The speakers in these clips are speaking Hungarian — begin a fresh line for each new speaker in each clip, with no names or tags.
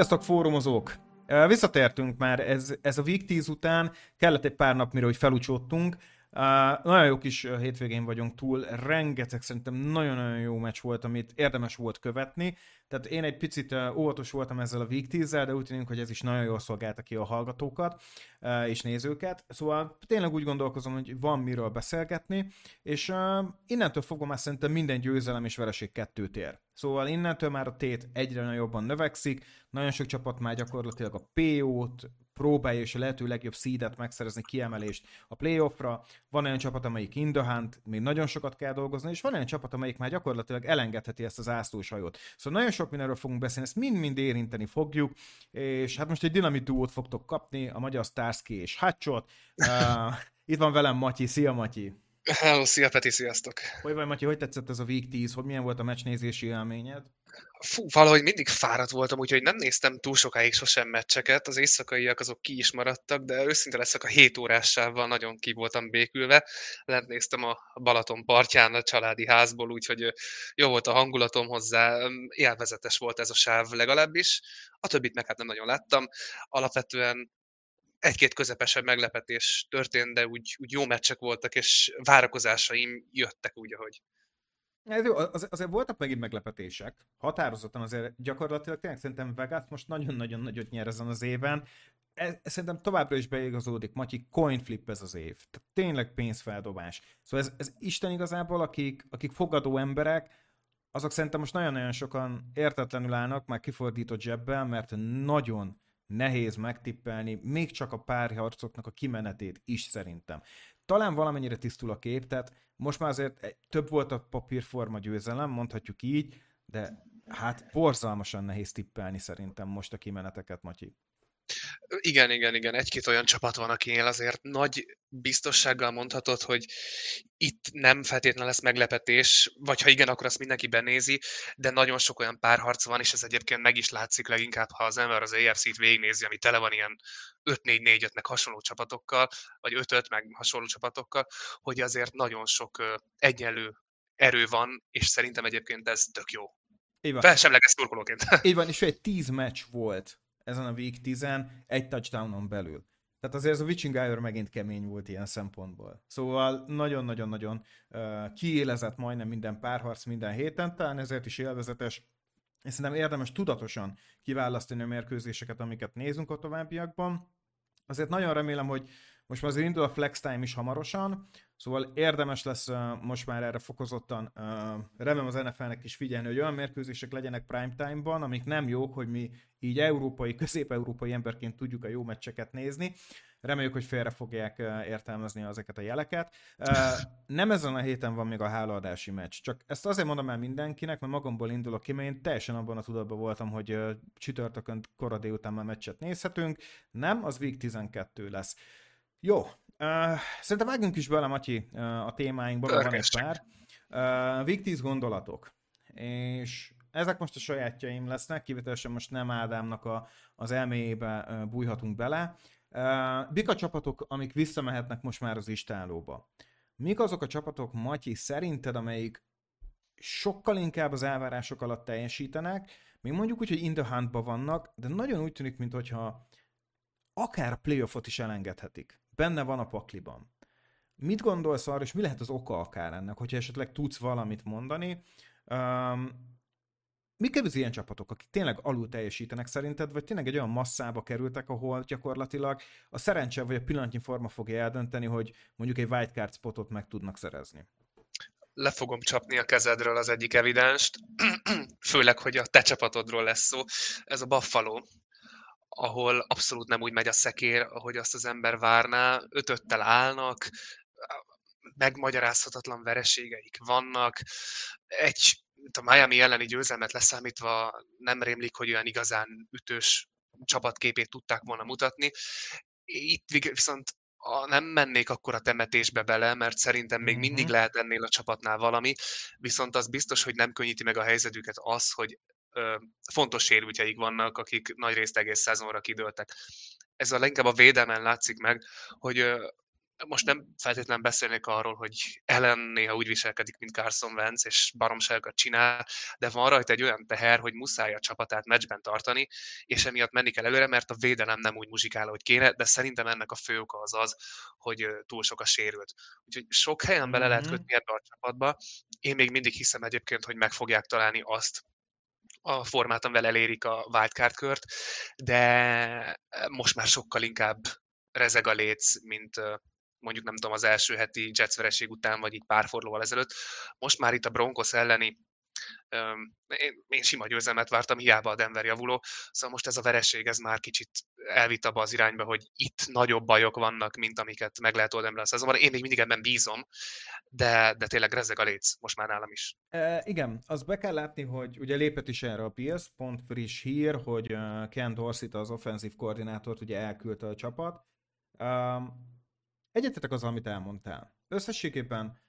Sziasztok, fórumozók! Visszatértünk már, ez, ez a Week 10 után, kellett egy pár nap, mire hogy felúcsódtunk. Uh, nagyon jó kis hétvégén vagyunk túl, rengeteg szerintem nagyon-nagyon jó meccs volt, amit érdemes volt követni. Tehát én egy picit uh, óvatos voltam ezzel a Week 10 de úgy tűnik, hogy ez is nagyon jól szolgálta ki a hallgatókat és nézőket. Szóval tényleg úgy gondolkozom, hogy van miről beszélgetni, és innentől fogva már szerintem minden győzelem és vereség kettőt ér. Szóval innentől már a tét egyre nagyobban növekszik, nagyon sok csapat már gyakorlatilag a PO-t, próbálja és a lehető legjobb szídet megszerezni kiemelést a playoffra. Van olyan csapat, amelyik in the hunt, még nagyon sokat kell dolgozni, és van olyan csapat, amelyik már gyakorlatilag elengedheti ezt az ászlós hajót. Szóval nagyon sok mindenről fogunk beszélni, ezt mind-mind érinteni fogjuk, és hát most egy dinamit duót fogtok kapni, a magyar Starsky és Hatchot. Uh, itt van velem Matyi, szia Matyi!
Hello, szia Peti, sziasztok!
Hogy vagy Matyi, hogy tetszett ez a Week 10, hogy milyen volt a meccsnézési élményed?
Fú, valahogy mindig fáradt voltam, úgyhogy nem néztem túl sokáig sosem meccseket, az éjszakaiak azok ki is maradtak, de őszinte leszek a 7 órásával nagyon ki voltam békülve. Lent néztem a Balaton partján a családi házból, úgyhogy jó volt a hangulatom hozzá, élvezetes volt ez a sáv legalábbis. A többit meg hát nem nagyon láttam. Alapvetően egy-két közepesebb meglepetés történt, de úgy, úgy jó meccsek voltak, és várakozásaim jöttek úgy, ahogy.
Ez jó, az, azért voltak megint meglepetések. Határozottan azért gyakorlatilag tényleg szerintem Vegas most nagyon-nagyon nagyot nyer ezen az éven. Ez, ez szerintem továbbra is beigazódik, Matyi, coin flip ez az év. Tehát tényleg pénzfeldobás. Szóval ez, ez Isten igazából, akik, akik fogadó emberek, azok szerintem most nagyon-nagyon sokan értetlenül állnak, már kifordított zsebbel, mert nagyon nehéz megtippelni még csak a párharcoknak a kimenetét is szerintem. Talán valamennyire tisztul a kép, tehát most már azért több volt a papírforma győzelem, mondhatjuk így, de hát borzalmasan nehéz tippelni szerintem most a kimeneteket, Matyi.
Igen, igen, igen. Egy-két olyan csapat van, akinél azért nagy biztossággal mondhatod, hogy itt nem feltétlenül lesz meglepetés, vagy ha igen, akkor azt mindenki benézi, de nagyon sok olyan párharc van, és ez egyébként meg is látszik leginkább, ha az ember az AFC-t végignézi, ami tele van ilyen 5-4-4-5 meg hasonló csapatokkal, vagy 5-5 meg hasonló csapatokkal, hogy azért nagyon sok egyenlő erő van, és szerintem egyébként ez tök jó. Így van. Felsemleges szurkolóként.
Így van, és egy 10 meccs volt ezen a Week 10 egy touchdownon belül. Tehát azért ez a Witching Hour megint kemény volt ilyen szempontból. Szóval nagyon-nagyon-nagyon uh, kiélezett majdnem minden párharc minden héten, talán ezért is élvezetes. És szerintem érdemes tudatosan kiválasztani a mérkőzéseket, amiket nézünk a továbbiakban. Azért nagyon remélem, hogy most már azért indul a flex time is hamarosan, szóval érdemes lesz most már erre fokozottan, remélem az NFL-nek is figyelni, hogy olyan mérkőzések legyenek prime time-ban, amik nem jók, hogy mi így európai, közép-európai emberként tudjuk a jó meccseket nézni. Reméljük, hogy félre fogják értelmezni ezeket a jeleket. Nem ezen a héten van még a hálaadási meccs, csak ezt azért mondom el mindenkinek, mert magamból indulok ki, mert én teljesen abban a tudatban voltam, hogy csütörtökön kora délután már meccset nézhetünk. Nem, az Week 12 lesz. Jó, uh, szerintem vágjunk is bele, Matyi, uh, a témáinkba, van egy pár. Uh, 10 gondolatok. És ezek most a sajátjaim lesznek, kivételesen most nem Ádámnak a, az elméjébe uh, bújhatunk bele. Uh, mik a csapatok, amik visszamehetnek most már az istálóba? Mik azok a csapatok, Matyi, szerinted, amelyik sokkal inkább az elvárások alatt teljesítenek, még mondjuk úgy, hogy in the huntba vannak, de nagyon úgy tűnik, mintha akár playoffot is elengedhetik benne van a pakliban. Mit gondolsz arra, és mi lehet az oka akár ennek, hogyha esetleg tudsz valamit mondani? Um, Mik az ilyen csapatok, akik tényleg alul teljesítenek szerinted, vagy tényleg egy olyan masszába kerültek, ahol gyakorlatilag a szerencse vagy a pillanatnyi forma fogja eldönteni, hogy mondjuk egy wildcard spotot meg tudnak szerezni?
Le fogom csapni a kezedről az egyik evidenst, főleg, hogy a te csapatodról lesz szó. Ez a Buffalo ahol abszolút nem úgy megy a szekér, ahogy azt az ember várná, ötöttel állnak, megmagyarázhatatlan vereségeik vannak, egy a Miami elleni győzelmet leszámítva nem rémlik, hogy olyan igazán ütős csapatképét tudták volna mutatni. Itt viszont a, nem mennék akkor a temetésbe bele, mert szerintem még mindig mhm. lehet ennél a csapatnál valami, viszont az biztos, hogy nem könnyíti meg a helyzetüket az, hogy fontos sérültjeik vannak, akik nagy részt egész szezonra kidőltek. Ez a leginkább a védelmen látszik meg, hogy most nem feltétlenül beszélnék arról, hogy Ellen néha úgy viselkedik, mint Carson Wentz, és baromságokat csinál, de van rajta egy olyan teher, hogy muszáj a csapatát meccsben tartani, és emiatt menni kell előre, mert a védelem nem úgy muzsikál, hogy kéne, de szerintem ennek a fő oka az az, hogy túl sok a sérült. Úgyhogy sok helyen bele lehet mhm. kötni ebbe a csapatba. Én még mindig hiszem egyébként, hogy meg fogják találni azt, a formát, amivel elérik a wildcard kört, de most már sokkal inkább rezeg a léc, mint mondjuk nem tudom, az első heti Jets vereség után, vagy így pár fordulóval ezelőtt. Most már itt a Broncos elleni én, én sima győzelmet vártam, hiába a Denver javuló, szóval most ez a vereség, ez már kicsit elvitt abba az irányba, hogy itt nagyobb bajok vannak, mint amiket meg lehet oldani a szezonban. Én még mindig ebben bízom, de, de tényleg rezeg a léc, most már nálam is.
E, igen, azt be kell látni, hogy ugye lépett is erre a Pierce, pont friss hír, hogy Ken Dorsey az offenzív koordinátort ugye elküldte a csapat. Um, egyetetek az, amit elmondtál. Összességében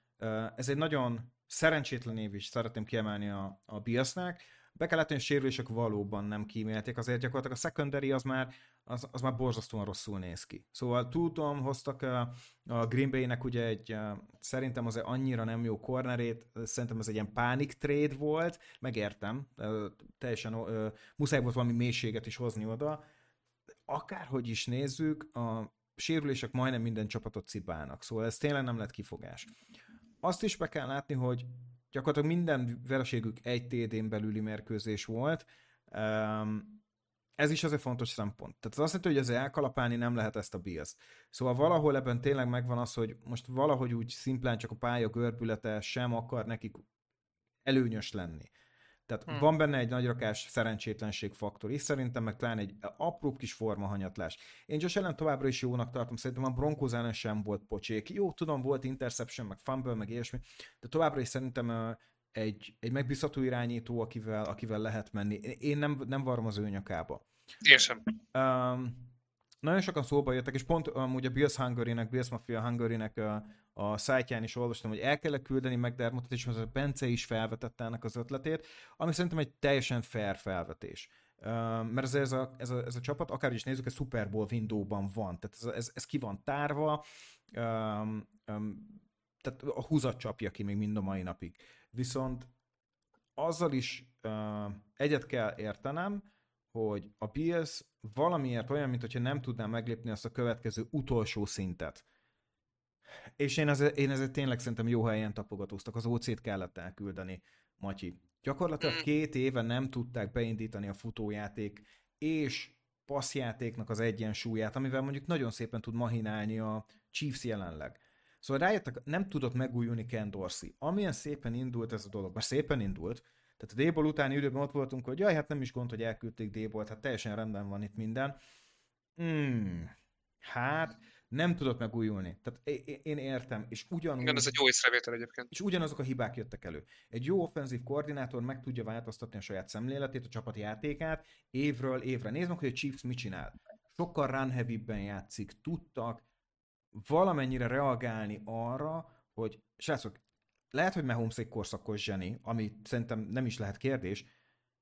ez egy nagyon szerencsétlen év is szeretném kiemelni a, a Biasnak. Be kell látni, hogy sérülések valóban nem kímélték, azért gyakorlatilag a secondary az már, az, az már borzasztóan rosszul néz ki. Szóval tudom, hoztak a, a Green Bay-nek ugye egy, szerintem az annyira nem jó cornerét, szerintem ez egy ilyen pánik trade volt, megértem, teljesen muszáj volt valami mélységet is hozni oda. Akárhogy is nézzük, a sérülések majdnem minden csapatot cibálnak, szóval ez tényleg nem lett kifogás. Azt is be kell látni, hogy gyakorlatilag minden vereségük egy TD-n belüli mérkőzés volt, ez is azért fontos szempont. Tehát az azt jelenti, hogy azért elkalapálni nem lehet ezt a Bills. Szóval valahol ebben tényleg megvan az, hogy most valahogy úgy szimplán csak a pálya görbülete sem akar nekik előnyös lenni. Tehát hmm. van benne egy nagyrakás szerencsétlenség faktor is, szerintem meg talán egy apró kis formahanyatlás. Én Josh Allen továbbra is jónak tartom, szerintem a Broncos ellen sem volt pocsék. Jó, tudom, volt interception, meg fumble, meg ilyesmi, de továbbra is szerintem egy, egy megbízható irányító, akivel, akivel lehet menni. Én nem, nem varom az ő nyakába.
Én sem.
Um, nagyon sokan szóba jöttek, és pont amúgy a Bills Hungary-nek, Bills Mafia Hungary-nek a, a szájtján is olvastam, hogy el kell küldeni McDermottot, és a Bence is felvetette ennek az ötletét, ami szerintem egy teljesen fair felvetés. Mert ez, a, ez, a, ez a csapat, akár is nézzük, a Super Bowl window-ban van, tehát ez, ez, ez ki van tárva, tehát a húzat csapja ki még mind a mai napig. Viszont azzal is egyet kell értenem, hogy a Bills valamiért olyan, mint nem tudná meglépni azt a következő utolsó szintet. És én ezért, én ezért tényleg szerintem jó helyen tapogatóztak. Az OC-t kellett elküldeni, Matyi. Gyakorlatilag hmm. két éve nem tudták beindítani a futójáték és passzjátéknak az egyensúlyát, amivel mondjuk nagyon szépen tud mahinálni a Chiefs jelenleg. Szóval rájöttek, nem tudott megújulni Ken Dorsey. Amilyen szépen indult ez a dolog, már szépen indult, tehát a D-ból utáni időben ott voltunk, hogy jaj, hát nem is gond, hogy elküldték D-ból, hát teljesen rendben van itt minden. Hmm, hát nem tudott megújulni. Tehát én értem, és ugyanúgy...
Igen, ez egy jó észrevétel egyébként.
És ugyanazok a hibák jöttek elő. Egy jó offenzív koordinátor meg tudja változtatni a saját szemléletét, a csapat játékát, évről évre. Nézd meg, hogy a Chiefs mit csinál. Sokkal run heavy játszik, tudtak valamennyire reagálni arra, hogy srácok, lehet, hogy Mahomes egy korszakos zseni, ami szerintem nem is lehet kérdés,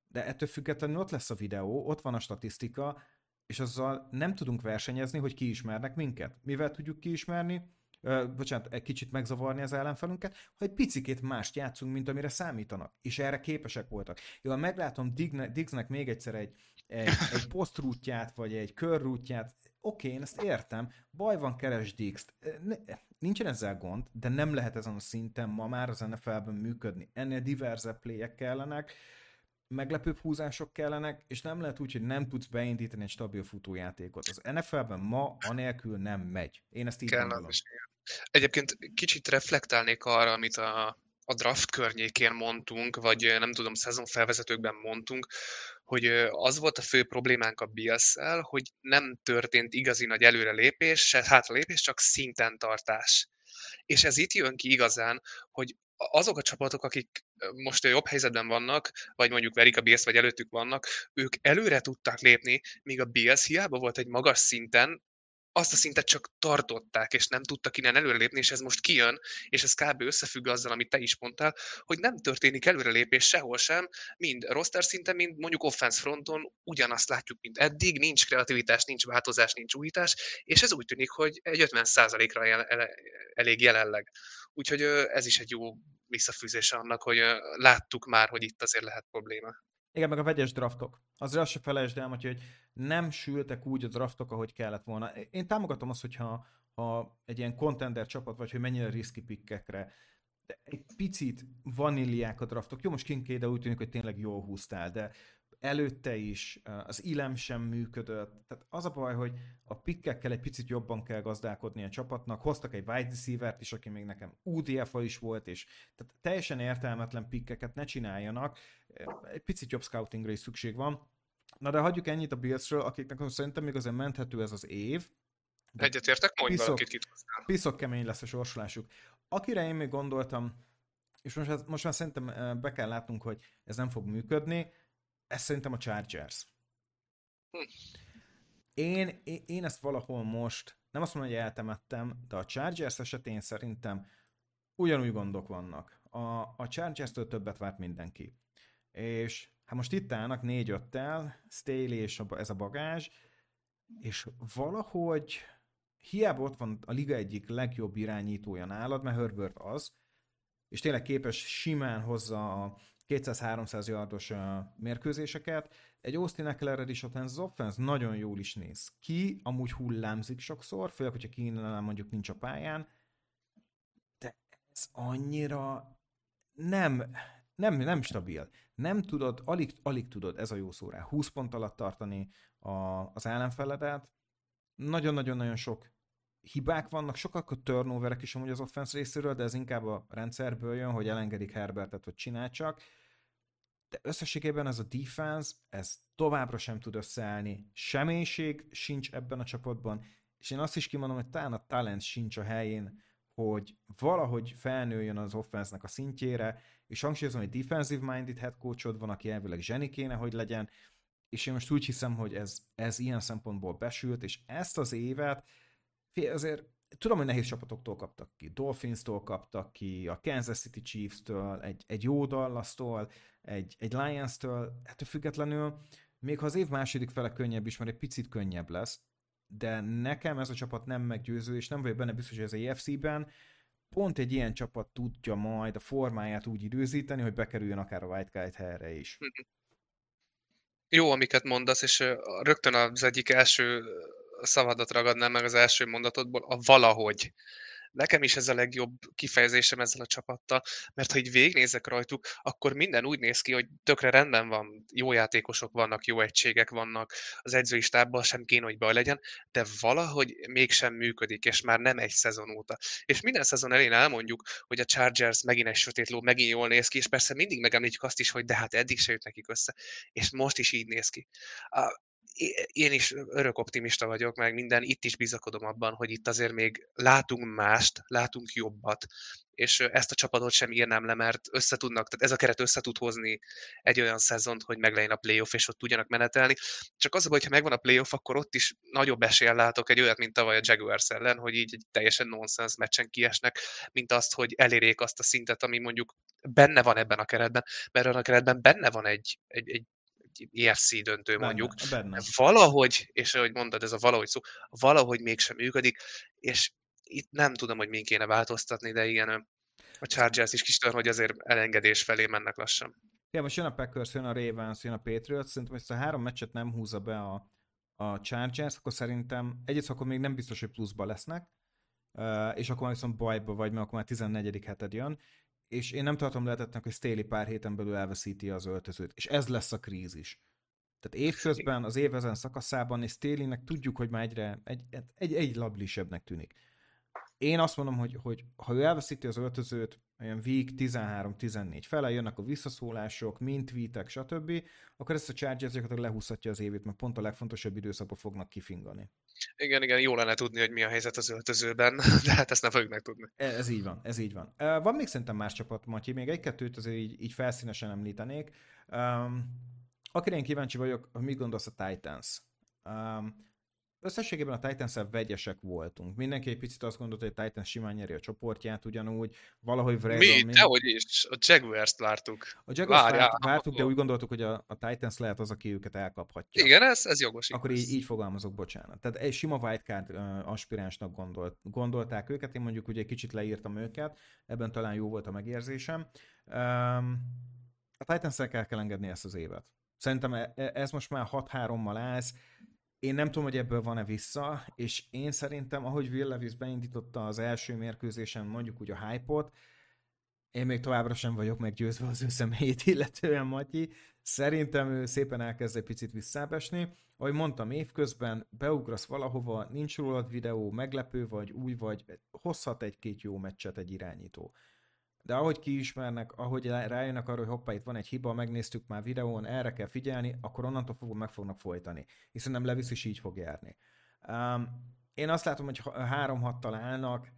de ettől függetlenül ott lesz a videó, ott van a statisztika, és azzal nem tudunk versenyezni, hogy kiismernek minket. Mivel tudjuk kiismerni? Ö, bocsánat, egy kicsit megzavarni az ellenfelünket, ha egy picikét mást játszunk, mint amire számítanak, és erre képesek voltak. Jó, meglátom Diggsnek még egyszer egy, egy, egy posztrútját, vagy egy körrútját, oké, én ezt értem, baj van, keres Diggs. Nincsen ezzel gond, de nem lehet ezen a szinten ma már az NFL-ben működni. Ennél diverzebb playek kellenek, meglepőbb húzások kellenek, és nem lehet úgy, hogy nem tudsz beindítani egy stabil futójátékot. Az NFL-ben ma anélkül nem megy. Én ezt így Kell gondolom.
Egyébként kicsit reflektálnék arra, amit a, a draft környékén mondtunk, vagy nem tudom, szezonfelvezetőkben mondtunk, hogy az volt a fő problémánk a bills hogy nem történt igazi nagy előrelépés, se hátralépés, csak szinten tartás. És ez itt jön ki igazán, hogy azok a csapatok, akik most jobb helyzetben vannak, vagy mondjuk verik a Bills, vagy előttük vannak, ők előre tudtak lépni, míg a Bills hiába volt egy magas szinten, azt a szintet csak tartották, és nem tudtak innen előrelépni, és ez most kijön, és ez kb. összefügg azzal, amit te is mondtál, hogy nem történik előrelépés sehol sem, mind roster szinten, mind mondjuk offense fronton ugyanazt látjuk, mint eddig, nincs kreativitás, nincs változás, nincs újítás, és ez úgy tűnik, hogy egy 50%-ra jel, elég jelenleg. Úgyhogy ez is egy jó visszafűzése annak, hogy láttuk már, hogy itt azért lehet probléma.
Igen, meg a vegyes draftok. Azért azt se felejtsd el, hogy nem sültek úgy a draftok, ahogy kellett volna. Én támogatom azt, hogyha ha egy ilyen contender csapat vagy, hogy mennyire riski pikkekre, de egy picit vaníliák a draftok. Jó, most Kinkéde úgy tűnik, hogy tényleg jól húztál, de előtte is az ilem sem működött. Tehát az a baj, hogy a pikkekkel egy picit jobban kell gazdálkodni a csapatnak. Hoztak egy wide receiver is, aki még nekem udf is volt, és tehát teljesen értelmetlen pikkeket ne csináljanak. Egy picit jobb scoutingra is szükség van. Na de hagyjuk ennyit a Billsről, akiknek szerintem azért menthető ez az év.
Egyetértek, mondj piszok, valakit kit
Piszok kemény lesz a sorsolásuk. Akire én még gondoltam, és most, most már szerintem be kell látnunk, hogy ez nem fog működni, ez szerintem a Chargers. Hm. Én, én ezt valahol most, nem azt mondom, hogy eltemettem, de a Chargers esetén szerintem ugyanúgy gondok vannak. A, a Chargers-től többet várt mindenki. És hát most itt állnak négy-öttel, Staley és a, ez a bagázs, és valahogy hiába ott van a liga egyik legjobb irányítója nálad, mert Herbert az, és tényleg képes simán hozza a 200-300 yardos mérkőzéseket. Egy Austin Eckler is ott az offense nagyon jól is néz ki, amúgy hullámzik sokszor, főleg, hogyha kínálnál mondjuk nincs a pályán, de ez annyira nem, nem, nem stabil. Nem tudod, alig, alig tudod, ez a jó szó rá, 20 pont alatt tartani a, az ellenfeledet. Nagyon-nagyon-nagyon sok hibák vannak, sokkal turnoverek is amúgy az offense részéről, de ez inkább a rendszerből jön, hogy elengedik Herbertet, hogy csinál csak de összességében ez a defense, ez továbbra sem tud összeállni. Semmélység sincs ebben a csapatban, és én azt is kimondom, hogy talán a talent sincs a helyén, hogy valahogy felnőjön az offense a szintjére, és hangsúlyozom, hogy defensive minded head coachod van, aki elvileg zseni kéne, hogy legyen, és én most úgy hiszem, hogy ez, ez ilyen szempontból besült, és ezt az évet, azért tudom, hogy nehéz csapatoktól kaptak ki. Dolphins-tól kaptak ki, a Kansas City Chiefs-től, egy, egy jó Dallas-tól, egy, egy Lions-től, ettől függetlenül, még ha az év második fele könnyebb is, mert egy picit könnyebb lesz, de nekem ez a csapat nem meggyőző, és nem vagyok benne biztos, hogy az EFC-ben pont egy ilyen csapat tudja majd a formáját úgy időzíteni, hogy bekerüljön akár a White Kite helyre is.
Jó, amiket mondasz, és rögtön az egyik első szavadat ragadnám meg az első mondatodból, a valahogy. Nekem is ez a legjobb kifejezésem ezzel a csapattal, mert ha így végnézek rajtuk, akkor minden úgy néz ki, hogy tökre rendben van, jó játékosok vannak, jó egységek vannak, az edzői stábban sem kéne, hogy baj legyen, de valahogy mégsem működik, és már nem egy szezon óta. És minden szezon elén elmondjuk, hogy a Chargers megint egy sötét ló, megint jól néz ki, és persze mindig megemlítjük azt is, hogy de hát eddig se jött nekik össze, és most is így néz ki én is örök optimista vagyok, meg minden, itt is bizakodom abban, hogy itt azért még látunk mást, látunk jobbat, és ezt a csapatot sem írnám le, mert összetudnak, tehát ez a keret össze tud hozni egy olyan szezont, hogy meg legyen a playoff, és ott tudjanak menetelni. Csak az baj, ha megvan a playoff, akkor ott is nagyobb eséllyel látok egy olyat, mint tavaly a Jaguars ellen, hogy így egy teljesen nonsens meccsen kiesnek, mint azt, hogy elérjék azt a szintet, ami mondjuk benne van ebben a keretben, mert ebben a keretben benne van egy, egy, egy EFC döntő mondjuk. Benne. Valahogy, és ahogy mondtad, ez a valahogy szó, valahogy mégsem működik, és itt nem tudom, hogy min kéne változtatni, de igen, a Chargers is tör, hogy azért elengedés felé mennek lassan.
Ja, most jön a Packers, jön a Ravens, jön a Patriots, szerintem ezt a három meccset nem húzza be a, a Chargers, akkor szerintem egyrészt akkor még nem biztos, hogy pluszba lesznek, és akkor már viszont bajba vagy, mert akkor már 14. heted jön, és én nem tartom lehetetnek, hogy Staley pár héten belül elveszíti az öltözőt, és ez lesz a krízis. Tehát évközben, az év ezen szakaszában, és Staleynek tudjuk, hogy már egyre egy, egy, egy lablisebbnek tűnik. Én azt mondom, hogy, hogy ha ő elveszíti az öltözőt, olyan week 13-14 fele, jönnek a visszaszólások, mint tweetek, stb., akkor ezt a Chargers gyakorlatilag lehúzhatja az évét, mert pont a legfontosabb időszakban fognak kifingani.
Igen, igen, jó lenne tudni, hogy mi a helyzet az öltözőben, de hát ezt nem fogjuk megtudni.
Ez, ez így van, ez így van. Van még szerintem más csapat, Matyi, még egy-kettőt azért így, így felszínesen említenék. Um, akire én kíváncsi vagyok, hogy mit gondolsz a Titans. Um, összességében a titans vegyesek voltunk. Mindenki egy picit azt gondolta, hogy a Titans simán nyeri a csoportját ugyanúgy, valahogy
Vredon... Mi? Mind... Dehogy is, a Jaguars-t vártuk.
A Jaguars-t várt, vártuk, de úgy gondoltuk, hogy a, a Titans lehet az, aki őket elkaphatja.
Igen, ez, ez jogos.
Akkor így, így fogalmazok, bocsánat. Tehát egy sima wildcard aspiránsnak gondolt, gondolták őket, én mondjuk ugye egy kicsit leírtam őket, ebben talán jó volt a megérzésem. A Titans-el kell, kell engedni ezt az évet. Szerintem e, e, ez most már 6-3-mal állsz, én nem tudom, hogy ebből van-e vissza, és én szerintem, ahogy Will Levis beindította az első mérkőzésen mondjuk úgy a hype-ot, én még továbbra sem vagyok meggyőzve az ő személyét illetően, Matyi. Szerintem ő szépen elkezd egy picit visszábesni. Ahogy mondtam, évközben beugrasz valahova, nincs rólad videó, meglepő vagy, új vagy, hozhat egy-két jó meccset egy irányító de ahogy kiismernek, ahogy rájönnek arra, hogy hoppá, itt van egy hiba, megnéztük már videón, erre kell figyelni, akkor onnantól fogva meg fognak folytani. Hiszen nem Levis is így fog járni. Um, én azt látom, hogy három 6 állnak,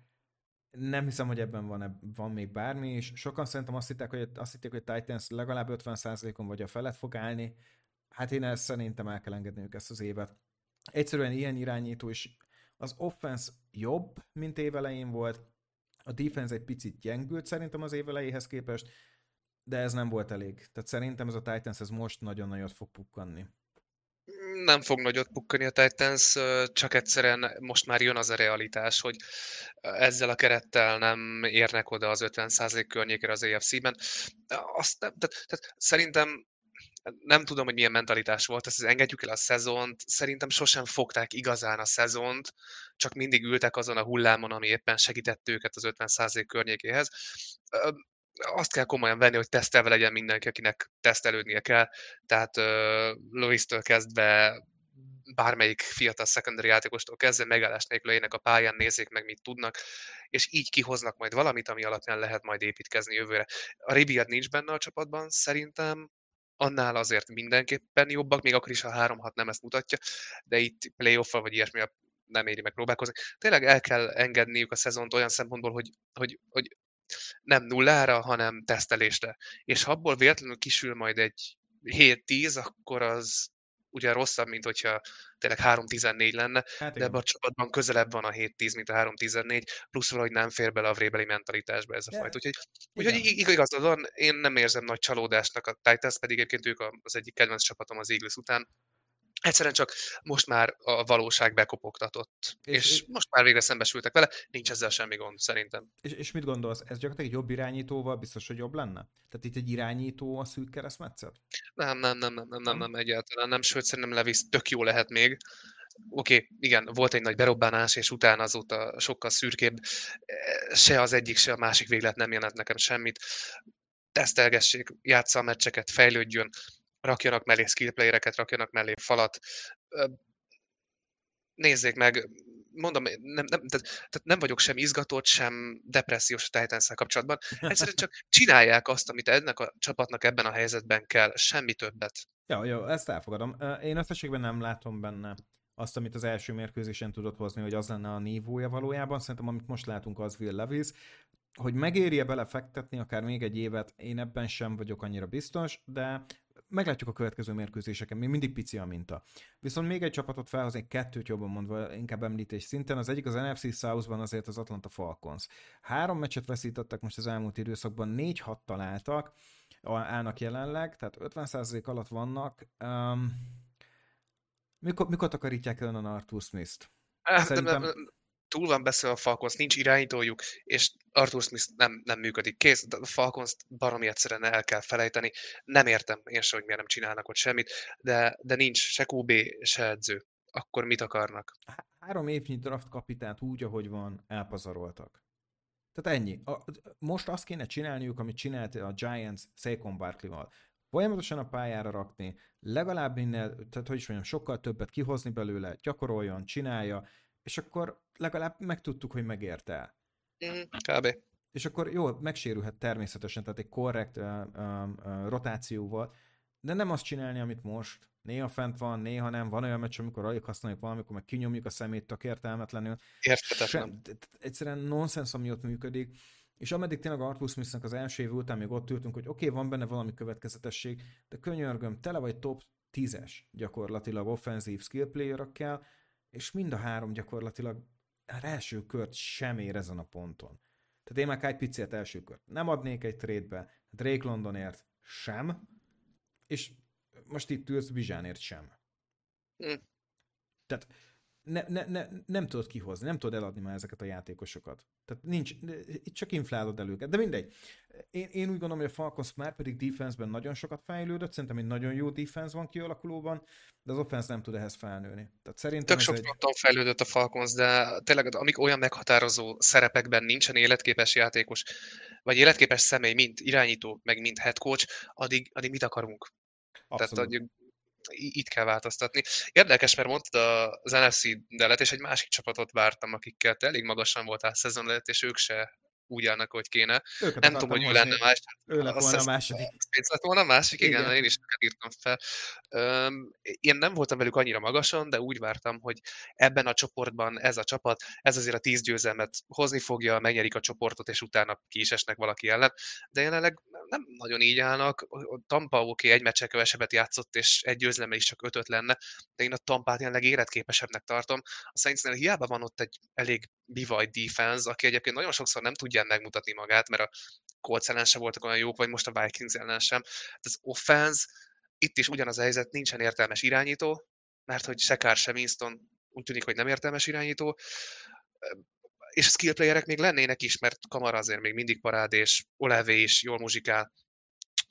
nem hiszem, hogy ebben van, van még bármi, és sokan szerintem azt hitték, hogy, azt hitték, hogy Titans legalább 50%-on vagy a felett fog állni. Hát én ezt szerintem el kell engedniük ezt az évet. Egyszerűen ilyen irányító is. Az offense jobb, mint évelején volt, a defense egy picit gyengült szerintem az év elejéhez képest, de ez nem volt elég. Tehát szerintem ez a Titans ez most nagyon nagyot fog pukkanni.
Nem fog nagyot pukkani a Titans, csak egyszerűen most már jön az a realitás, hogy ezzel a kerettel nem érnek oda az 50% környékére az AFC-ben. Azt nem, tehát, tehát szerintem nem tudom, hogy milyen mentalitás volt, ezt engedjük el a szezont, szerintem sosem fogták igazán a szezont, csak mindig ültek azon a hullámon, ami éppen segített őket az 50% környékéhez. Azt kell komolyan venni, hogy tesztelve legyen mindenki, akinek tesztelődnie kell, tehát Lois-től kezdve bármelyik fiatal secondary játékostól kezdve megállás nélkül a pályán, nézzék meg, mit tudnak, és így kihoznak majd valamit, ami alapján lehet majd építkezni jövőre. A Ribiad nincs benne a csapatban, szerintem annál azért mindenképpen jobbak, még akkor is, ha 3-6 nem ezt mutatja, de itt playoff vagy ilyesmi nem éri meg próbálkozni. Tényleg el kell engedniük a szezont olyan szempontból, hogy, hogy, hogy nem nullára, hanem tesztelésre. És ha abból véletlenül kisül majd egy 7-10, akkor az ugye rosszabb, mint hogyha tényleg 3-14 lenne, hát de ebben a csapatban közelebb van a 7-10, mint a 3-14, plusz valahogy nem fér bele a vrébeli mentalitásba ez a fajta. Úgyhogy, úgyhogy igazad van, én nem érzem nagy csalódásnak a Titans, pedig egyébként ők az egyik kedvenc csapatom az Eagles után. Egyszerűen csak most már a valóság bekopogtatott. És, és, és most már végre szembesültek vele, nincs ezzel semmi gond, szerintem.
És, és mit gondolsz, ez gyakorlatilag egy jobb irányítóval biztos, hogy jobb lenne? Tehát itt egy irányító a szűk keresztmetszet?
Nem, nem, nem, nem, nem, nem, nem, egyáltalán nem, sőt szerintem Levis tök jó lehet még. Oké, okay, igen, volt egy nagy berobbanás, és utána azóta sokkal szürkébb. Se az egyik, se a másik véglet nem jelent nekem semmit. Tesztelgessék, játsza a meccseket, fejlődjön rakjanak mellé skillplayereket, rakjanak mellé falat. Nézzék meg, mondom, nem, nem, tehát, tehát nem vagyok sem izgatott, sem depressziós a titans kapcsolatban. Egyszerűen csak csinálják azt, amit ennek a csapatnak ebben a helyzetben kell, semmi többet.
Ja, jó, ezt elfogadom. Én összességben nem látom benne azt, amit az első mérkőzésen tudott hozni, hogy az lenne a nívója valójában. Szerintem, amit most látunk, az Will Levis. Hogy megérje belefektetni akár még egy évet, én ebben sem vagyok annyira biztos, de meglátjuk a következő mérkőzéseken, még mindig pici a minta. Viszont még egy csapatot felhozni, kettőt jobban mondva, inkább említés szinten, az egyik az NFC South-ban azért az Atlanta Falcons. Három meccset veszítettek most az elmúlt időszakban, négy-hat találtak, állnak jelenleg, tehát 50% alatt vannak. Um, mikor, mikor takarítják el a Arthur Smith-t?
Szerintem túl van beszélve a Falcons, nincs irányítójuk, és Arthur Smith nem, nem működik. Kész, a Falcons baromi egyszerűen el kell felejteni. Nem értem én sem, hogy miért nem csinálnak ott semmit, de, de nincs se QB, se edző. Akkor mit akarnak?
Három évnyi draft kapitánt úgy, ahogy van, elpazaroltak. Tehát ennyi. A, most azt kéne csinálniuk, amit csinált a Giants Saquon Barkley-val. Folyamatosan a pályára rakni, legalább minél, tehát hogy is mondjam, sokkal többet kihozni belőle, gyakoroljon, csinálja, és akkor legalább megtudtuk, hogy megérte.
Mm, kb.
És akkor jó, megsérülhet természetesen, tehát egy korrekt uh, uh, rotációval, de nem azt csinálni, amit most. Néha fent van, néha nem. Van olyan meccs, amikor alig használjuk valamikor meg kinyomjuk a szemét tök értelmetlenül.
Érthetetlen.
Egyszerűen nonsens, ami ott működik. És ameddig tényleg Arthur Smithnek az első év után még ott ültünk, hogy oké, okay, van benne valami következetesség, de könyörgöm, tele vagy top 10-es gyakorlatilag offenzív skill playerekkel, és mind a három gyakorlatilag az első kört sem ér ezen a ponton. Tehát én már egy picit első kört nem adnék egy trade Drake Londonért sem, és most itt ülsz Bizsánért sem. Mm. Tehát ne, ne, ne, nem tudod kihozni, nem tudod eladni már ezeket a játékosokat. Tehát nincs, itt csak inflálod el őket. De mindegy. Én, én úgy gondolom, hogy a Falcons már pedig defenseben nagyon sokat fejlődött, szerintem egy nagyon jó defense van kialakulóban, de az offense nem tud ehhez felnőni. Tehát szerintem
Tök sok egy... fejlődött a Falcons, de tényleg amik olyan meghatározó szerepekben nincsen életképes játékos, vagy életképes személy, mint irányító, meg mint head coach, addig, addig mit akarunk? Abszolút. Tehát itt kell változtatni. Érdekes, mert mondtad az NFC delet, és egy másik csapatot vártam, akikkel te elég magasan voltál szezon előtt, és ők se úgy állnak, hogy kéne. Őket nem tudom, hogy ő lenne más.
Ő lett volna a második.
Pénz lett volna a másik, igen, igen én is írtam fel. Um, én nem voltam velük annyira magasan, de úgy vártam, hogy ebben a csoportban ez a csapat, ez azért a tíz győzelmet hozni fogja, megnyerik a csoportot, és utána ki is esnek valaki ellen. De jelenleg nem nagyon így állnak. A Tampa oké, okay, egy meccse kevesebbet játszott, és egy győzelme is csak ötöt lenne, de én a Tampát jelenleg életképesebbnek tartom. A Saintsnél hiába van ott egy elég bivaj defense, aki egyébként nagyon sokszor nem tudja megmutatni magát, mert a Colts ellen sem voltak olyan jók, vagy most a Vikings ellen sem. Az offense, itt is ugyanaz a helyzet, nincsen értelmes irányító, mert hogy se Carr, se Winston úgy tűnik, hogy nem értelmes irányító, és a skill playerek még lennének is, mert Kamara azért még mindig parád, és Olave is jól muzsikál,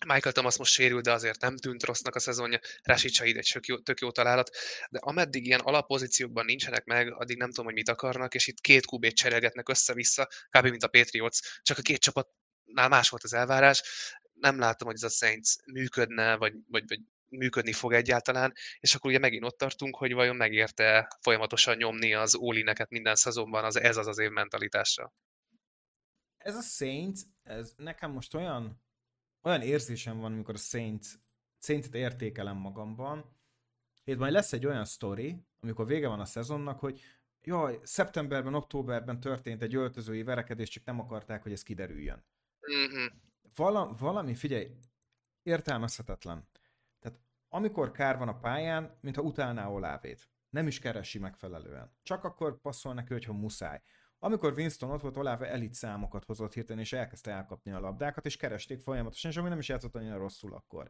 Michael Thomas most sérült, de azért nem tűnt rossznak a szezonja, Rashid Shahid egy tök jó, tök jó találat, de ameddig ilyen alappozíciókban nincsenek meg, addig nem tudom, hogy mit akarnak, és itt két kubét cserélgetnek össze-vissza, kb. mint a Patriots, csak a két csapatnál más volt az elvárás, nem látom, hogy ez a Saints működne, vagy, vagy, vagy működni fog egyáltalán, és akkor ugye megint ott tartunk, hogy vajon megérte folyamatosan nyomni az ólineket minden szezonban, az ez az az év mentalitása.
Ez a Saints, ez nekem most olyan olyan érzésem van, amikor a Saints, Saints-et értékelem magamban, hogy majd lesz egy olyan sztori, amikor vége van a szezonnak, hogy jaj, szeptemberben, októberben történt egy öltözői verekedés, csak nem akarták, hogy ez kiderüljön. Mm-hmm. Vala, valami, figyelj, értelmezhetetlen. Tehát amikor kár van a pályán, mintha utálná Olávét. Nem is keresi megfelelően. Csak akkor passzol neki, hogyha muszáj. Amikor Winston ott volt, Olave elit számokat hozott hirtelen, és elkezdte elkapni a labdákat, és keresték folyamatosan, és ami nem is játszott annyira rosszul akkor.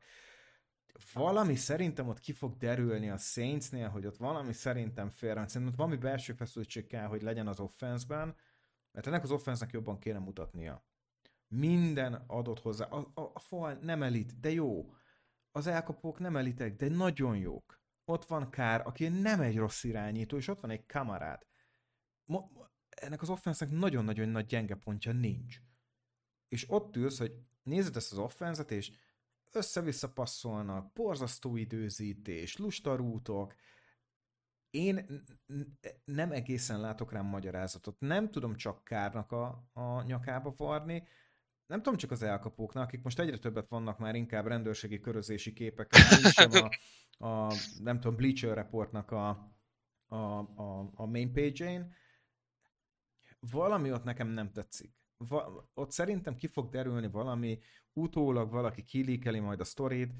Valami szerintem ott ki fog derülni a Saintsnél, hogy ott valami szerintem félre, szerintem ott valami belső feszültség kell, hogy legyen az offenszben, mert ennek az offensznek jobban kéne mutatnia. Minden adott hozzá. A, a, a fal nem elit, de jó. Az elkapók nem elitek, de nagyon jók. Ott van Kár, aki nem egy rossz irányító, és ott van egy kamarát. Mo- ennek az offensznek nagyon-nagyon nagy gyenge pontja nincs. És ott ülsz, hogy nézed ezt az offenzet, és össze-vissza passzolnak, borzasztó időzítés, lusta rútok. Én nem egészen látok rám magyarázatot. Nem tudom csak Kárnak a, a nyakába varni, nem tudom csak az elkapóknak, akik most egyre többet vannak már inkább rendőrségi körözési képek, sem a, a, nem tudom, Bleacher Reportnak a, a, a, a main page-én, valami ott nekem nem tetszik. Va, ott szerintem ki fog derülni valami, utólag valaki kilíkeli majd a sztorit,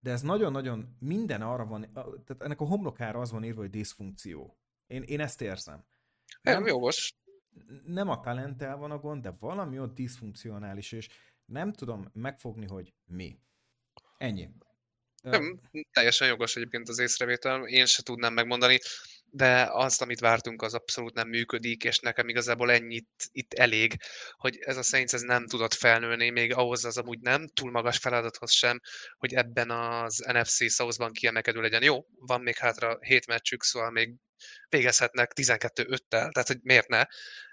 de ez nagyon-nagyon minden arra van, tehát ennek a homlokára az van írva, hogy diszfunkció. Én, én ezt érzem.
Nem, nem most.
Nem a talenttel van a gond, de valami ott diszfunkcionális, és nem tudom megfogni, hogy mi. Ennyi.
Nem, teljesen jogos egyébként az észrevétel, én se tudnám megmondani de azt, amit vártunk, az abszolút nem működik, és nekem igazából ennyit itt elég, hogy ez a Saints ez nem tudott felnőni, még ahhoz az amúgy nem túl magas feladathoz sem, hogy ebben az NFC South-ban kiemelkedő legyen. Jó, van még hátra hét meccsük, szóval még végezhetnek 12-5-tel, tehát hogy miért ne,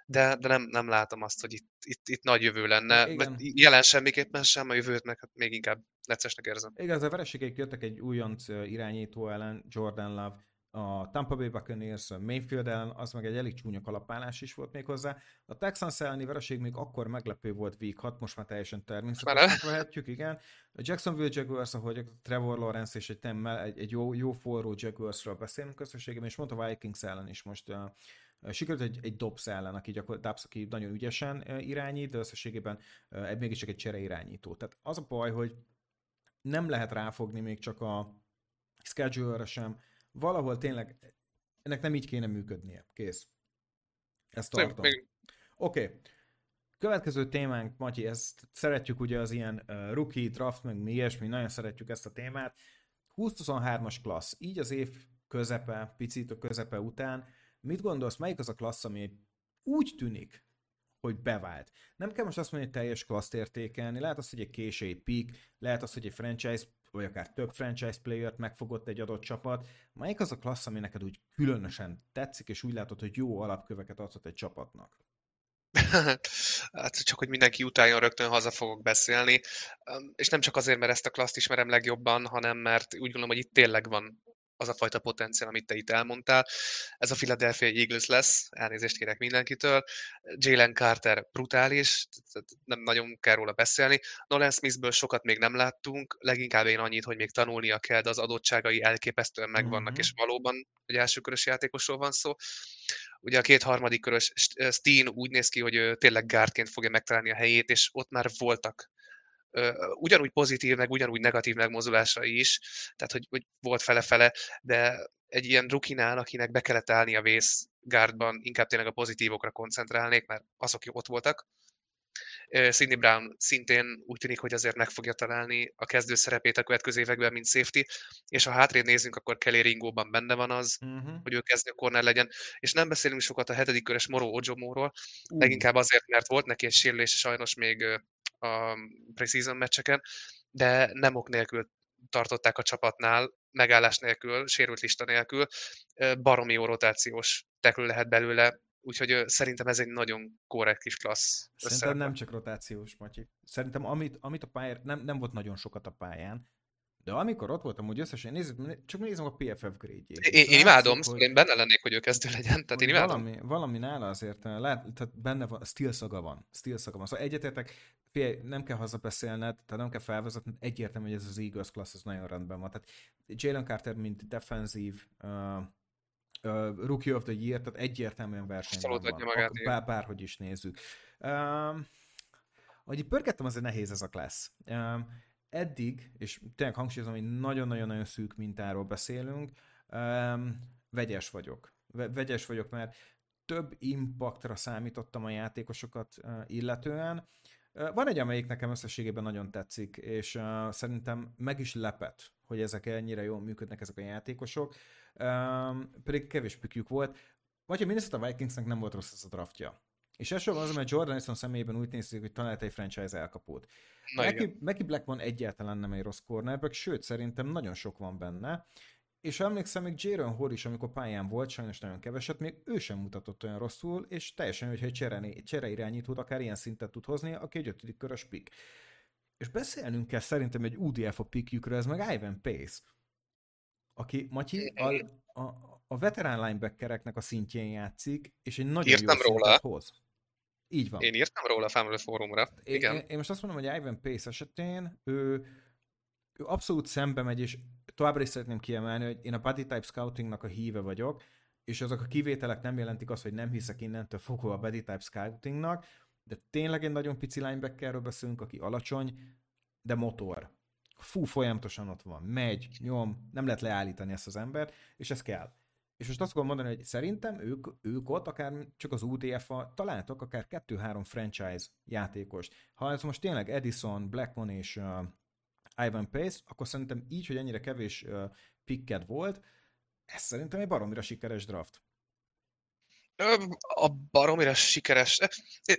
de, de nem, nem látom azt, hogy itt, itt, itt nagy jövő lenne. Igen. Jelen semmiképpen sem, a jövőt meg hát még inkább neccesnek érzem.
Igen, a vereségek jöttek egy újonc irányító ellen, Jordan Love, a Tampa Bay Buccaneers Mayfield ellen, az meg egy elég csúnya kalapálás is volt még hozzá. A Texans elleni vereség még akkor meglepő volt week 6, most már teljesen természetesnek vehetjük, igen. A Jacksonville Jaguars, ahogy Trevor Lawrence és egy, temmel, egy, egy jó, jó forró Jaguarsról beszélünk összességében, és mondta Vikings ellen is most uh, sikerült egy, egy Dobbs ellen, aki gyakorlatilag Dobbs, aki nagyon ügyesen uh, irányít, de összességében uh, mégiscsak egy csere irányító. Tehát az a baj, hogy nem lehet ráfogni még csak a schedule sem, valahol tényleg ennek nem így kéne működnie. Kész. Ezt tartom. Oké. Okay. Következő témánk, Matyi, ezt szeretjük ugye az ilyen uh, rookie, draft, meg mi ilyesmi, nagyon szeretjük ezt a témát. 20-23-as klassz, így az év közepe, picit a közepe után, mit gondolsz, melyik az a klassz, ami úgy tűnik, hogy bevált. Nem kell most azt mondani, hogy teljes klaszt értékelni, lehet az, hogy egy késői peak, lehet az, hogy egy franchise, vagy akár több franchise playert megfogott egy adott csapat. Melyik az a klassz, ami neked úgy különösen tetszik, és úgy látod, hogy jó alapköveket adhat egy csapatnak?
hát csak, hogy mindenki utáljon, rögtön haza fogok beszélni. És nem csak azért, mert ezt a klaszt ismerem legjobban, hanem mert úgy gondolom, hogy itt tényleg van az a fajta potenciál, amit te itt elmondtál. Ez a Philadelphia Eagles lesz, elnézést kérek mindenkitől. Jalen Carter brutális, nem nagyon kell róla beszélni. Nolan Smithből sokat még nem láttunk, leginkább én annyit, hogy még tanulnia kell, de az adottságai elképesztően megvannak, mm-hmm. és valóban egy elsőkörös játékosról van szó. Ugye a két harmadik körös Steen úgy néz ki, hogy ő tényleg gárdként fogja megtalálni a helyét, és ott már voltak ugyanúgy pozitív, meg ugyanúgy negatív megmozdulásai is, tehát hogy, hogy volt fele-fele, de egy ilyen rukinál, akinek be kellett állni a vész gárdban, inkább tényleg a pozitívokra koncentrálnék, mert azok ott voltak. Sidney Brown szintén úgy tűnik, hogy azért meg fogja találni a kezdő szerepét a következő években, mint safety, és ha hátrébb nézzünk, akkor Kelly Ringóban benne van az, uh-huh. hogy ő kezdő corner legyen, és nem beszélünk sokat a hetedik körös Moro Ojomóról, uh. leginkább azért, mert volt neki egy sérülés sajnos még a preseason meccseken, de nem ok nélkül tartották a csapatnál, megállás nélkül, sérült lista nélkül, baromi jó rotációs tekül lehet belőle, úgyhogy szerintem ez egy nagyon korrekt kis klassz.
Szerintem nem csak rotációs, Matyi. Szerintem amit, amit a pályán, nem, nem volt nagyon sokat a pályán, de amikor ott voltam, hogy összesen nézzük, csak nézem a PFF grade-jét.
Én, én imádom, hogy, szóval én benne lennék, hogy ő kezdő legyen, tehát én imádom.
Valami, valami nála azért, lehet, tehát benne van, steel szaga van, steel szaga van. Szóval egyetértek, nem kell hazabeszélned, tehát nem kell felvezetned, egyértelmű, hogy ez az Eagles class, ez nagyon rendben van. Tehát Jalen Carter, mint defenzív, uh, uh, Rookie of the Year, tehát egyértelműen versenyben van. Magát, bár, bárhogy is nézzük. Uh, ahogy pörgettem, azért nehéz ez a class. Uh, eddig, és tényleg hangsúlyozom, hogy nagyon-nagyon-nagyon szűk mintáról beszélünk, um, vegyes vagyok. Vegyes vagyok, mert több impaktra számítottam a játékosokat uh, illetően. Uh, van egy, amelyik nekem összességében nagyon tetszik, és uh, szerintem meg is lepet, hogy ezek ennyire jól működnek ezek a játékosok, um, pedig kevés pikjük volt. Vagy a Minnesota Vikingsnek nem volt rossz ez a draftja. És elsősorban az, mert Jordan Nelson személyében úgy néz hogy talált egy franchise elkapót. Mackie, Blackmon egyáltalán nem egy rossz cornerback, sőt szerintem nagyon sok van benne, és emlékszem, még Jaron Hall is, amikor pályán volt, sajnos nagyon keveset, még ő sem mutatott olyan rosszul, és teljesen, hogyha egy csere, csere irányítót akár ilyen szintet tud hozni, aki egy ötödik körös pick. És beszélnünk kell szerintem egy UDF a pickjükről, ez meg Ivan Pace, aki, Matyi, a, a, a veterán linebackereknek a szintjén játszik, és egy nagyon Írtam jó róla. hoz. Így van.
Én írtam róla a Family Fórumra. Igen.
Én, én, most azt mondom, hogy Ivan Pace esetén ő, ő abszolút szembe megy, és továbbra is szeretném kiemelni, hogy én a body type scoutingnak a híve vagyok, és azok a kivételek nem jelentik azt, hogy nem hiszek innentől fogva a body type scoutingnak, de tényleg egy nagyon pici linebackerről beszélünk, aki alacsony, de motor. Fú, folyamatosan ott van, megy, nyom, nem lehet leállítani ezt az embert, és ez kell. És most azt akarom mondani, hogy szerintem ők, ők ott akár csak az UTF-a találtak akár kettő-három franchise játékost. Ha ez most tényleg Edison, Blackmon és uh, Ivan Pace, akkor szerintem így, hogy ennyire kevés uh, picked volt, ez szerintem egy baromira sikeres draft.
A baromira sikeres.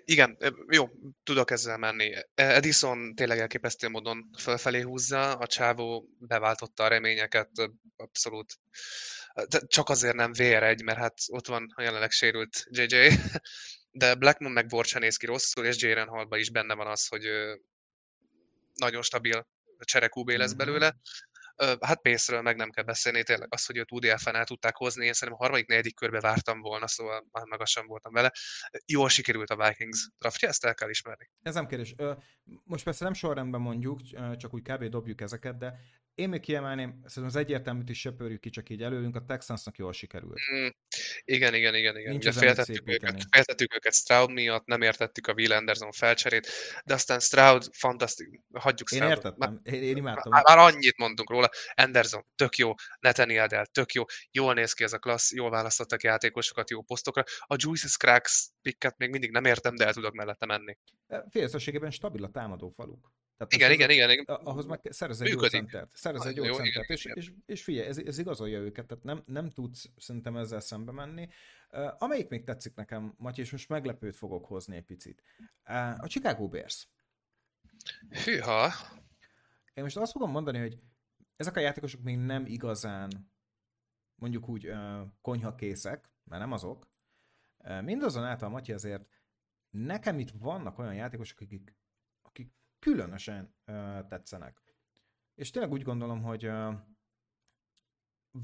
Igen, jó, tudok ezzel menni. Edison tényleg elképesztő módon fölfelé húzza, a csávó beváltotta a reményeket, abszolút csak azért nem VR1, mert hát ott van a jelenleg sérült JJ, de Blackmon meg Borcsa néz ki rosszul, és Jaren Hallban is benne van az, hogy nagyon stabil cserekúbé lesz mhm. belőle. Hát pénzről meg nem kell beszélni, tényleg az, hogy őt UDF-en el tudták hozni, én szerintem a harmadik, negyedik körbe vártam volna, szóval már magasan voltam vele. Jól sikerült a Vikings draftja, ezt el kell ismerni.
Ez nem kérdés. Most persze nem sorrendben mondjuk, csak úgy kb. dobjuk ezeket, de én még kiemelném, szerintem az egyértelműt is söpörjük ki, csak így előlünk, a Texansnak jól sikerült.
Mm, igen, igen, igen, igen.
Nincs
Ugye féltettük őket, féltettük őket Stroud miatt, nem értettük a Will Anderson felcserét, de aztán Stroud fantasztikus, hagyjuk
Én
Stroudot.
értettem, én, én imádtam.
Már, már annyit mondtunk róla. Anderson, tök jó. Nathaniel Dell, tök jó. Jól néz ki ez a klassz, jól választottak játékosokat jó posztokra. A Juicy Scruggs picket még mindig nem értem, de el tudok mellette menni.
Félszességében stabil a támadó faluk. Tehát
Igen, igen, igen, igen.
ahhoz meg szerez egy jó
Működik.
centert. Szerez egy centert. És, és, és figyelj, ez, ez igazolja őket, tehát nem, nem tudsz szerintem ezzel szembe menni. Uh, amelyik még tetszik nekem, Matyi, és most meglepőt fogok hozni egy picit. Uh, a Chicago Bears.
Hűha.
Én most azt fogom mondani, hogy ezek a játékosok még nem igazán mondjuk úgy uh, konyhakészek, mert nem azok. Uh, mindazonáltal, Matyi, azért nekem itt vannak olyan játékosok, akik különösen tetszenek. És tényleg úgy gondolom, hogy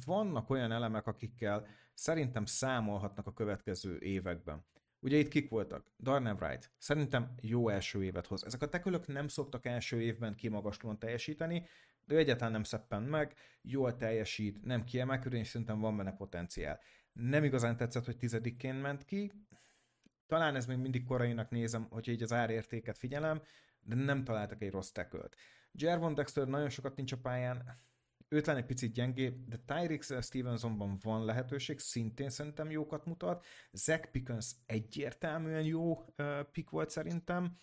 vannak olyan elemek, akikkel szerintem számolhatnak a következő években. Ugye itt kik voltak? Darnell Wright. Szerintem jó első évet hoz. Ezek a tekülök nem szoktak első évben kimagaslóan teljesíteni, de ő egyáltalán nem szeppen meg, jól teljesít, nem kiemelkedő, és szerintem van benne potenciál. Nem igazán tetszett, hogy tizedikként ment ki, talán ez még mindig korainak nézem, hogyha így az árértéket figyelem, de nem találtak egy rossz tekölt. Jervon Dexter nagyon sokat nincs a pályán, őt lenne egy picit gyengébb, de Tyrix Stevensonban van lehetőség, szintén szerintem jókat mutat. Zach Pickens egyértelműen jó pick volt szerintem.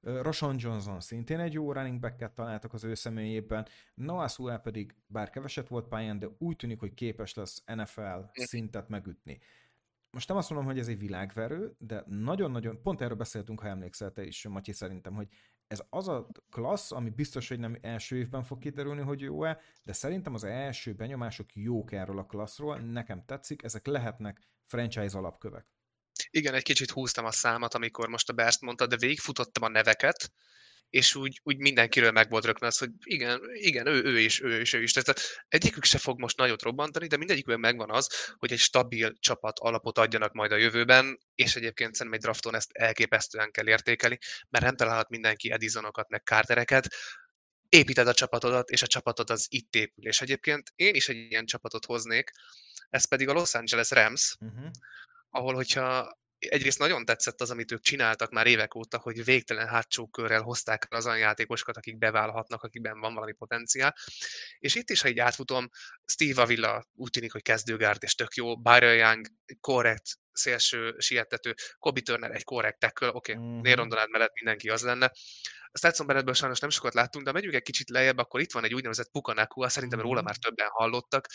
Roshan Johnson szintén egy jó running back találtak az ő személyében. Noah Sewell pedig, bár keveset volt pályán, de úgy tűnik, hogy képes lesz NFL szintet megütni. Most nem azt mondom, hogy ez egy világverő, de nagyon-nagyon, pont erről beszéltünk, ha emlékszel te is, Matyi, szerintem, hogy ez az a klassz, ami biztos, hogy nem első évben fog kiderülni, hogy jó-e, de szerintem az első benyomások jók erről a klasszról, nekem tetszik, ezek lehetnek franchise alapkövek.
Igen, egy kicsit húztam a számat, amikor most a Berst mondta, de végigfutottam a neveket, és úgy, úgy mindenkiről meg volt rögtön az, hogy igen, igen, ő, ő is, ő is, ő is. Tehát egyikük se fog most nagyot robbantani, de mindegyikben megvan az, hogy egy stabil csapat alapot adjanak majd a jövőben, és egyébként szerintem egy drafton ezt elképesztően kell értékelni, mert nem találhat mindenki Edisonokat, meg Cartereket, építed a csapatodat, és a csapatod az itt épül. És egyébként én is egy ilyen csapatot hoznék, ez pedig a Los Angeles Rams,
Uh-huh.
ahol hogyha egyrészt nagyon tetszett az, amit ők csináltak már évek óta, hogy végtelen hátsó körrel hozták el az olyan játékosokat, akik beválhatnak, akikben van valami potenciál. És itt is, ha így átfutom, Steve Avila úgy tűnik, hogy kezdőgárd, és tök jó, Byron Young korrekt szélső sietető, Kobe Turner egy korrekt tackle, oké, okay,
Mhm.
uh-huh. Néron Donald mellett mindenki az lenne. A Stetson Bennettből sajnos nem sokat láttunk, de megyünk egy kicsit lejjebb, akkor itt van egy úgynevezett Pukanakua, szerintem róla már többen hallottak,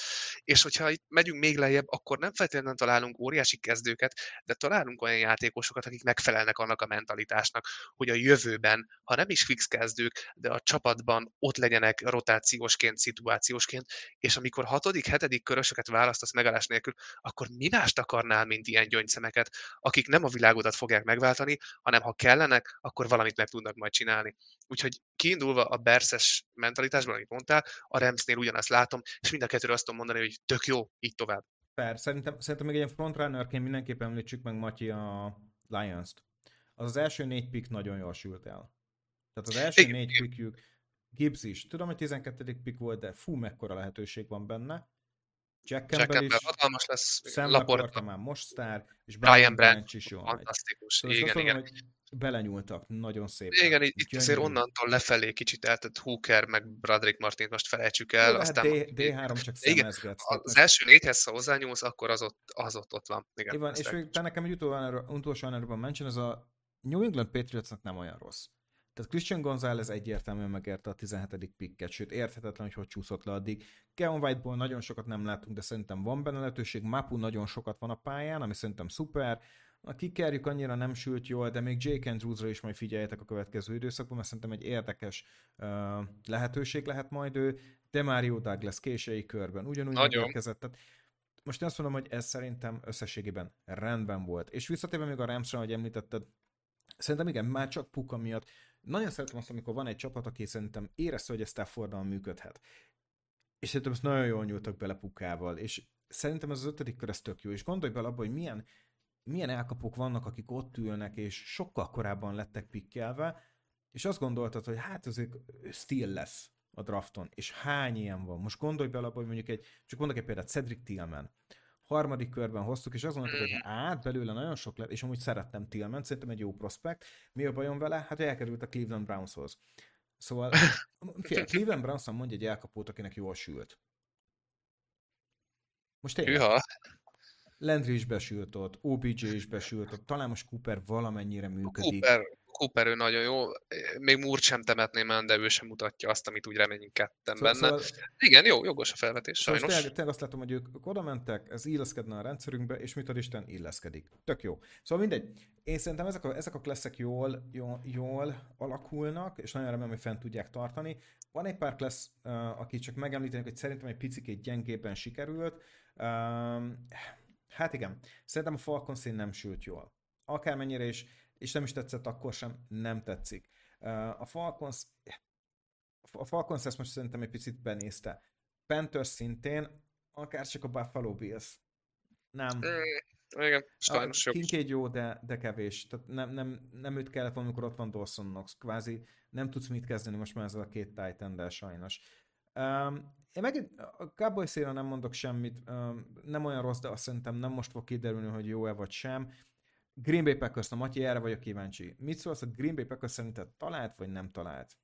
és hogyha itt megyünk még lejjebb, akkor nem feltétlenül találunk óriási kezdőket, de találunk olyan játékosokat, akik megfelelnek annak a mentalitásnak, hogy a jövőben, ha nem is fix kezdők, de a csapatban ott legyenek rotációsként, szituációsként, és amikor hatodik, hetedik körösöket választasz megállás nélkül, akkor mi mást akarnál, mint ilyen gyöngyszemeket, akik nem a világodat fogják megváltani, hanem ha kellenek, akkor valamit meg tudnak majd csinálni. Úgyhogy kiindulva a Berszes mentalitásból, amit mondtál, a Ramsnél ugyanazt látom, és mind a kettőre azt tudom mondani, hogy tök jó, így tovább.
Per, szerintem, szerintem még egy ilyen frontrunnerként mindenképpen említsük meg Matyi a Lions-t. Az az első négy pick nagyon jól sült el. Tehát az első
Igen,
négy pickjük, Gibbs is, tudom, hogy 12. pick volt, de fú, mekkora lehetőség van benne. Jack
Jack
Campbell is,
Campbell hatalmas lesz,
Sam
Laporta
már most sztár, és
Brian
Brian
Branch,
is megy.
fantasztikus.
Szóval
igen, igen.
mondom, belenyúltak nagyon szépen.
Igen, itt azért
Gyönyörű.
onnantól lefelé kicsit eltett Hooker, meg Bradrick Martint most felejtsük
Jó,
el.
hát
aztán
D, D3 csak
Igen, az első négyhez, ha hozzányúlsz, akkor az ott, az ott, ott van. Igen,
Igen, és még nekem egy utolsó, honorable mention, ez a New England Patriotsnak nem olyan rossz. Tehát Christian Gonzalez egyértelműen megérte a 17. picket, sőt érthetetlen, hogy hogy csúszott le addig. Kevin Whiteból nagyon sokat nem látunk, de szerintem van benne lehetőség. Mapu nagyon sokat van a pályán, ami szerintem szuper. A kikerjük annyira nem sült jól, de még Jake Andrewsra is majd figyeljetek a következő időszakban, mert szerintem egy érdekes uh, lehetőség lehet majd ő. De Mario Douglas késői körben ugyanúgy
Nagyon.
megérkezett. Tehát most én azt mondom, hogy ez szerintem összességében rendben volt. És visszatérve még a Ramsra, hogy említetted, szerintem igen, már csak Puka miatt. Nagyon szeretem azt, amikor van egy csapat, aki szerintem érezte, hogy ez Staffordal működhet. És szerintem ezt nagyon jól nyúltak bele Pukával, és szerintem ez az ötödik kör ez tök jó, és gondolj bele abba, hogy milyen, milyen elkapók vannak, akik ott ülnek, és sokkal korábban lettek pikkelve, és azt gondoltad, hogy hát azért still lesz a drafton, és hány ilyen van. Most gondolj bele abba, hogy mondjuk egy, csak mondok egy példát, Cedric Tillman. Harmadik körben hoztuk, és azt hogy át belőle nagyon sok lett, és amúgy szerettem Tillman, szerintem egy jó prospekt. Mi a bajom vele? Hát, elkerült a Cleveland Brownshoz. Szóval fél, Cleveland Browns mondja egy elkapót, akinek jól sült. Most tényleg. Landry is besült ott, OBJ is besült ott, talán most Cooper valamennyire működik.
Cooper, Cooper ő nagyon jó, még Moore sem temetném el, de ő sem mutatja azt, amit úgy reményünk ketten szóval, benne. Szóval, Igen, jó, jogos a felvetés, szóval sajnos.
Tényleg, tényleg azt látom, hogy ők oda mentek, ez illeszkedne a rendszerünkbe, és mit ad Isten, illeszkedik. Tök jó. Szóval mindegy. Én szerintem ezek a, ezek a klasszek jól, jól, jól alakulnak, és nagyon remélem, hogy fent tudják tartani. Van egy pár klassz, aki csak megemlítenek, hogy szerintem egy picit gyengében sikerült. Hát igen, szerintem a Falcon szín nem sült jól. Akármennyire is és nem is tetszett akkor sem, nem tetszik. A Falcons, a Falcons ezt most szerintem egy picit benézte. Panthers szintén, akár csak a Buffalo Bills. Nem.
Mm, igen, sajnos.
Kincaid jó, de, de kevés. Tehát nem, nem, nem őt kellett volna, amikor ott van Dawson Knox. Kvázi nem tudsz mit kezdeni most már ezzel a két titan sajnos. Um, én megint a Cowboys nem mondok semmit, um, nem olyan rossz, de azt szerintem nem most fog kiderülni, hogy jó-e vagy sem. Green Bay Packers, na Matyi, erre vagyok kíváncsi. Mit szólsz a Green Bay Packers szerinted talált, vagy nem talált?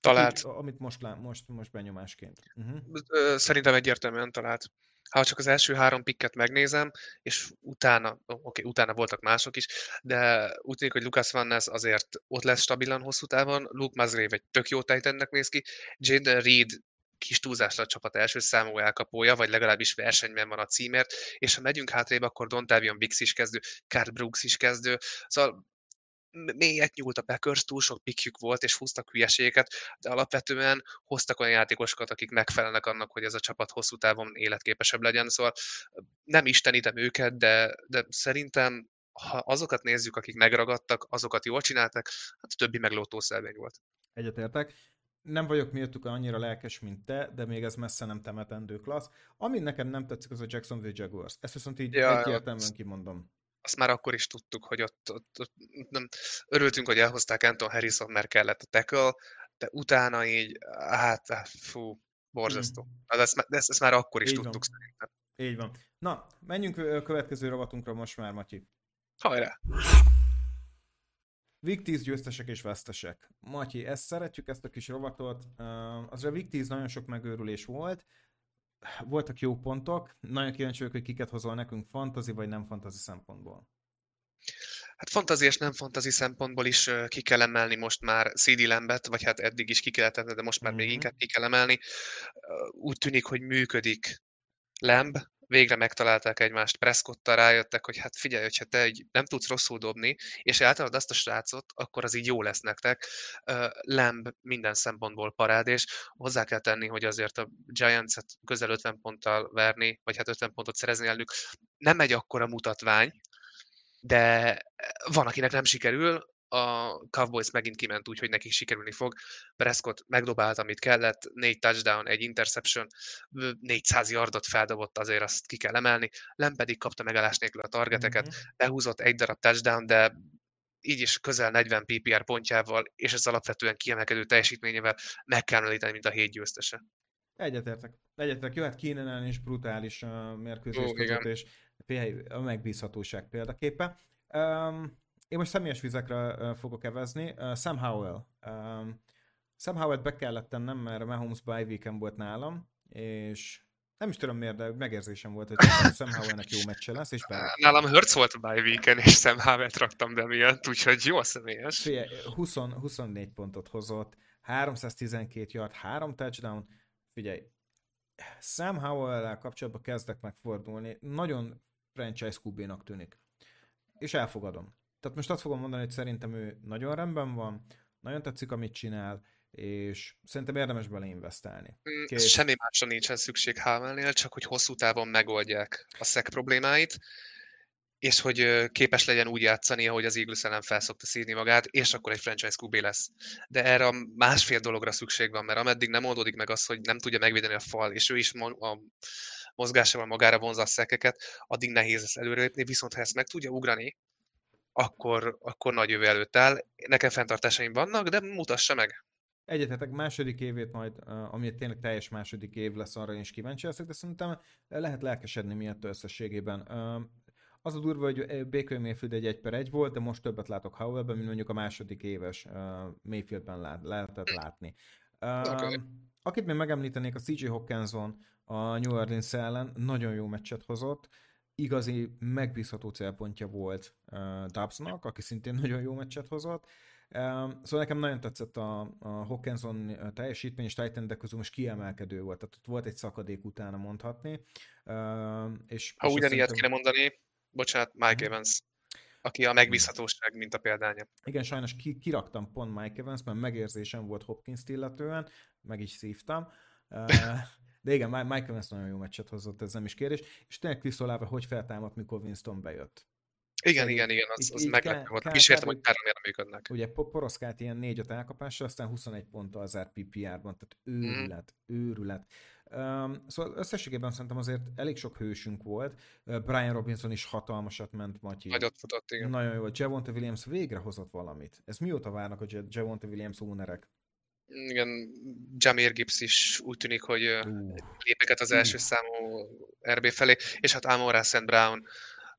Talált.
Amit, amit most, lá, most, most benyomásként.
Uh-huh. Szerintem egyértelműen talált. Ha csak az első három pikket megnézem, és utána, oké, okay, utána voltak mások is, de úgy tűnik, hogy Lucas Van Ness azért ott lesz stabilan hosszú távon, Luke Musgrave egy tök jó Titannek néz ki, Jaden Reed kis túlzásra a csapat első számú elkapója, vagy legalábbis versenyben van a címért, és ha megyünk hátrébb, akkor Dontavion Bix is kezdő, Card Brooks is kezdő, szóval mélyet nyúlt a Packers, túl sok pikjük volt, és húztak hülyeségeket, de alapvetően hoztak olyan játékosokat, akik megfelelnek annak, hogy ez a csapat hosszú távon életképesebb legyen, szóval nem istenítem őket, de, de szerintem ha azokat nézzük, akik megragadtak, azokat jól csináltak, hát a többi meg lótószelvény volt.
Egyetértek nem vagyok miattuk annyira lelkes, mint te, de még ez messze nem temetendő klassz. Ami nekem nem tetszik, az a Jacksonville Jaguars. Ezt viszont így ja, egyértelműen azt, kimondom.
Azt már akkor is tudtuk, hogy ott, ott, ott nem, örültünk, hogy elhozták Anton Harrison, mert kellett a tackle, de utána így, hát, hát fú, borzasztó. Mm. Ezt, ezt, ezt már akkor is így tudtuk van. szerintem.
Így van. Na, menjünk a következő rovatunkra most már, Matyi.
Hajrá!
Week 10 győztesek és vesztesek. Matyi, ezt szeretjük, ezt a kis rovatot. Az a Week 10 nagyon sok megőrülés volt. Voltak jó pontok. Nagyon kíváncsi vagyok, hogy kiket hozol nekünk fantazi vagy nem fantazi szempontból.
Hát fantazi és nem fantazi szempontból is ki kell emelni most már CD Lambet, vagy hát eddig is ki kellett de most már mm-hmm. még inkább ki kell emelni. Úgy tűnik, hogy működik Lamb, végre megtalálták egymást, Prescottal rájöttek, hogy hát figyelj, hogyha te egy nem tudsz rosszul dobni, és eltalad azt a srácot, akkor az így jó lesz nektek. Lamb minden szempontból parád, és hozzá kell tenni, hogy azért a Giants-et közel 50 ponttal verni, vagy hát 50 pontot szerezni elnük, nem egy akkora mutatvány, de van, akinek nem sikerül, a Cowboys megint kiment úgy, hogy nekik sikerülni fog. Prescott megdobált, amit kellett, négy touchdown, egy interception, 400 yardot feldobott, azért azt ki kell emelni. Lem pedig kapta megállás nélkül a targeteket, mm-hmm. behúzott egy darab touchdown, de így is közel 40 PPR pontjával, és ez alapvetően kiemelkedő teljesítményével meg kell említeni, mint a hét győztese.
Egyetértek. Egyetértek. Jó, hát Keenan is brutális uh, mérkőzést hozott, és a megbízhatóság példaképe. Um, én most személyes vizekre fogok evezni. Sam Howell. Sam Howell-t be kellett tennem, mert Mahomes bye weekend volt nálam, és nem is tudom miért, de megérzésem volt, hogy Sam Howell-nek jó meccse lesz, és
be... Nálam Hurts volt a bye weekend, és Sam Howell-t raktam be miatt, úgyhogy jó a személyes.
Fie, 20, 24 pontot hozott, 312 yard, 3 touchdown. Figyelj, Sam Howell-el kapcsolatban kezdek megfordulni, nagyon franchise qb tűnik. És elfogadom. Tehát most azt fogom mondani, hogy szerintem ő nagyon rendben van, nagyon tetszik, amit csinál, és szerintem érdemes beleinvestálni.
Mm, Kész. Semmi másra nincsen szükség Hamelnél, csak hogy hosszú távon megoldják a szek problémáit, és hogy képes legyen úgy játszani, ahogy az Eagles ellen felszokta szívni magát, és akkor egy franchise QB lesz. De erre a másfél dologra szükség van, mert ameddig nem oldódik meg az, hogy nem tudja megvédeni a fal, és ő is a mozgásával magára vonza a szekeket, addig nehéz lesz előrelépni, viszont ha ezt meg tudja ugrani, akkor, akkor nagy jövő előtt áll. Nekem fenntartásaim vannak, de mutassa meg.
egyetetek második évét majd, ami tényleg teljes második év lesz, arra is kíváncsi leszek, de szerintem lehet lelkesedni miatt összességében. Az a durva, hogy Baker Mayfield egy 1 per 1 volt, de most többet látok Howellben, mint mondjuk a második éves Mayfieldben lát, lehetett látni. Okay. Akit még megemlítenék, a CJ Hawkinson a New Orleans ellen nagyon jó meccset hozott, igazi megbízható célpontja volt uh, Dubsnak, aki szintén nagyon jó meccset hozott. Um, szóval nekem nagyon tetszett a, a Hawkinson teljesítmény, és Titan de közül most kiemelkedő volt, tehát ott volt egy szakadék utána mondhatni. Uh, és,
ha ugyanilyet szerintem... kéne mondani, bocsánat, Mike mhm. Evans, aki a megbízhatóság, mint a példánya.
Igen, sajnos ki, kiraktam pont Mike Evans, mert megérzésem volt Hopkins-t illetően, meg is szívtam. De igen, Mike Evans nagyon jó meccset hozott, ez nem is kérdés. És tényleg Chris Olave hogy feltámadt, mikor Winston bejött.
Igen, igen, igen, az, az meglepő volt. Kísértem, hogy páran működnek.
Ugye poroszkált ilyen 4-5 elkapással, aztán 21 ponttal zárt PPR-ban, tehát őrület, mm. őrület. Um, szóval összességében szerintem azért elég sok hősünk volt. Brian Robinson is hatalmasat ment, Matyi.
Nagyot futott, igen.
Nagyon jó volt. Javonte Williams végre hozott valamit. Ez mióta várnak a Javonte Williams ónerek?
Igen, Jamir Gibbs is úgy tűnik, hogy uh. lépeket az első uh. számú RB felé, és hát Amon St. Brown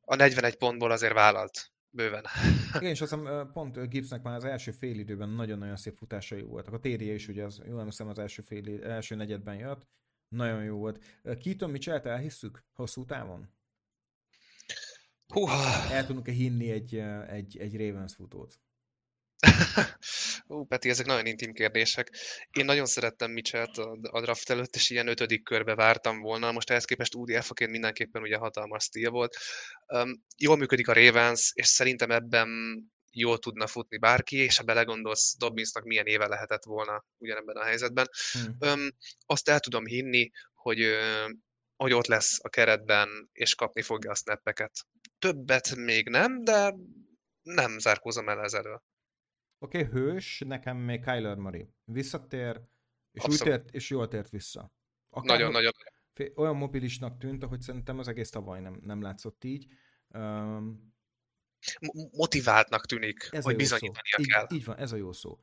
a 41 pontból azért vállalt bőven.
Igen, és azt hiszem pont Gibbsnek már az első fél időben nagyon-nagyon szép futásai voltak. A térje is ugye, az, jól emlékszem, az első, fél, első negyedben jött. Nagyon jó volt. Keaton Mitchell-t elhisszük hosszú távon?
Húha!
El tudunk-e hinni egy, egy, egy Ravens futót?
Ú, Peti, ezek nagyon intim kérdések. Én nagyon szerettem Mitchell-t a draft előtt, és ilyen ötödik körbe vártam volna. Most ehhez képest Udi Elfaként mindenképpen ugye hatalmas stíl volt. Um, jól működik a Ravens, és szerintem ebben jól tudna futni bárki, és ha belegondolsz, Dobbinsnak milyen éve lehetett volna ugyanebben a helyzetben. Hmm. Um, azt el tudom hinni, hogy, hogy ott lesz a keretben, és kapni fogja a snappeket. Többet még nem, de nem zárkózom el ezzel.
Oké, okay, hős, nekem még Kyler Murray. Visszatér, és, úgy tért, és jól tért vissza.
Akár, nagyon, nagyon.
Olyan mobilisnak tűnt, hogy szerintem az egész tavaly nem, nem látszott így. Um,
Motiváltnak tűnik, ez hogy bizonyítania
így,
kell.
Így van, ez a jó szó.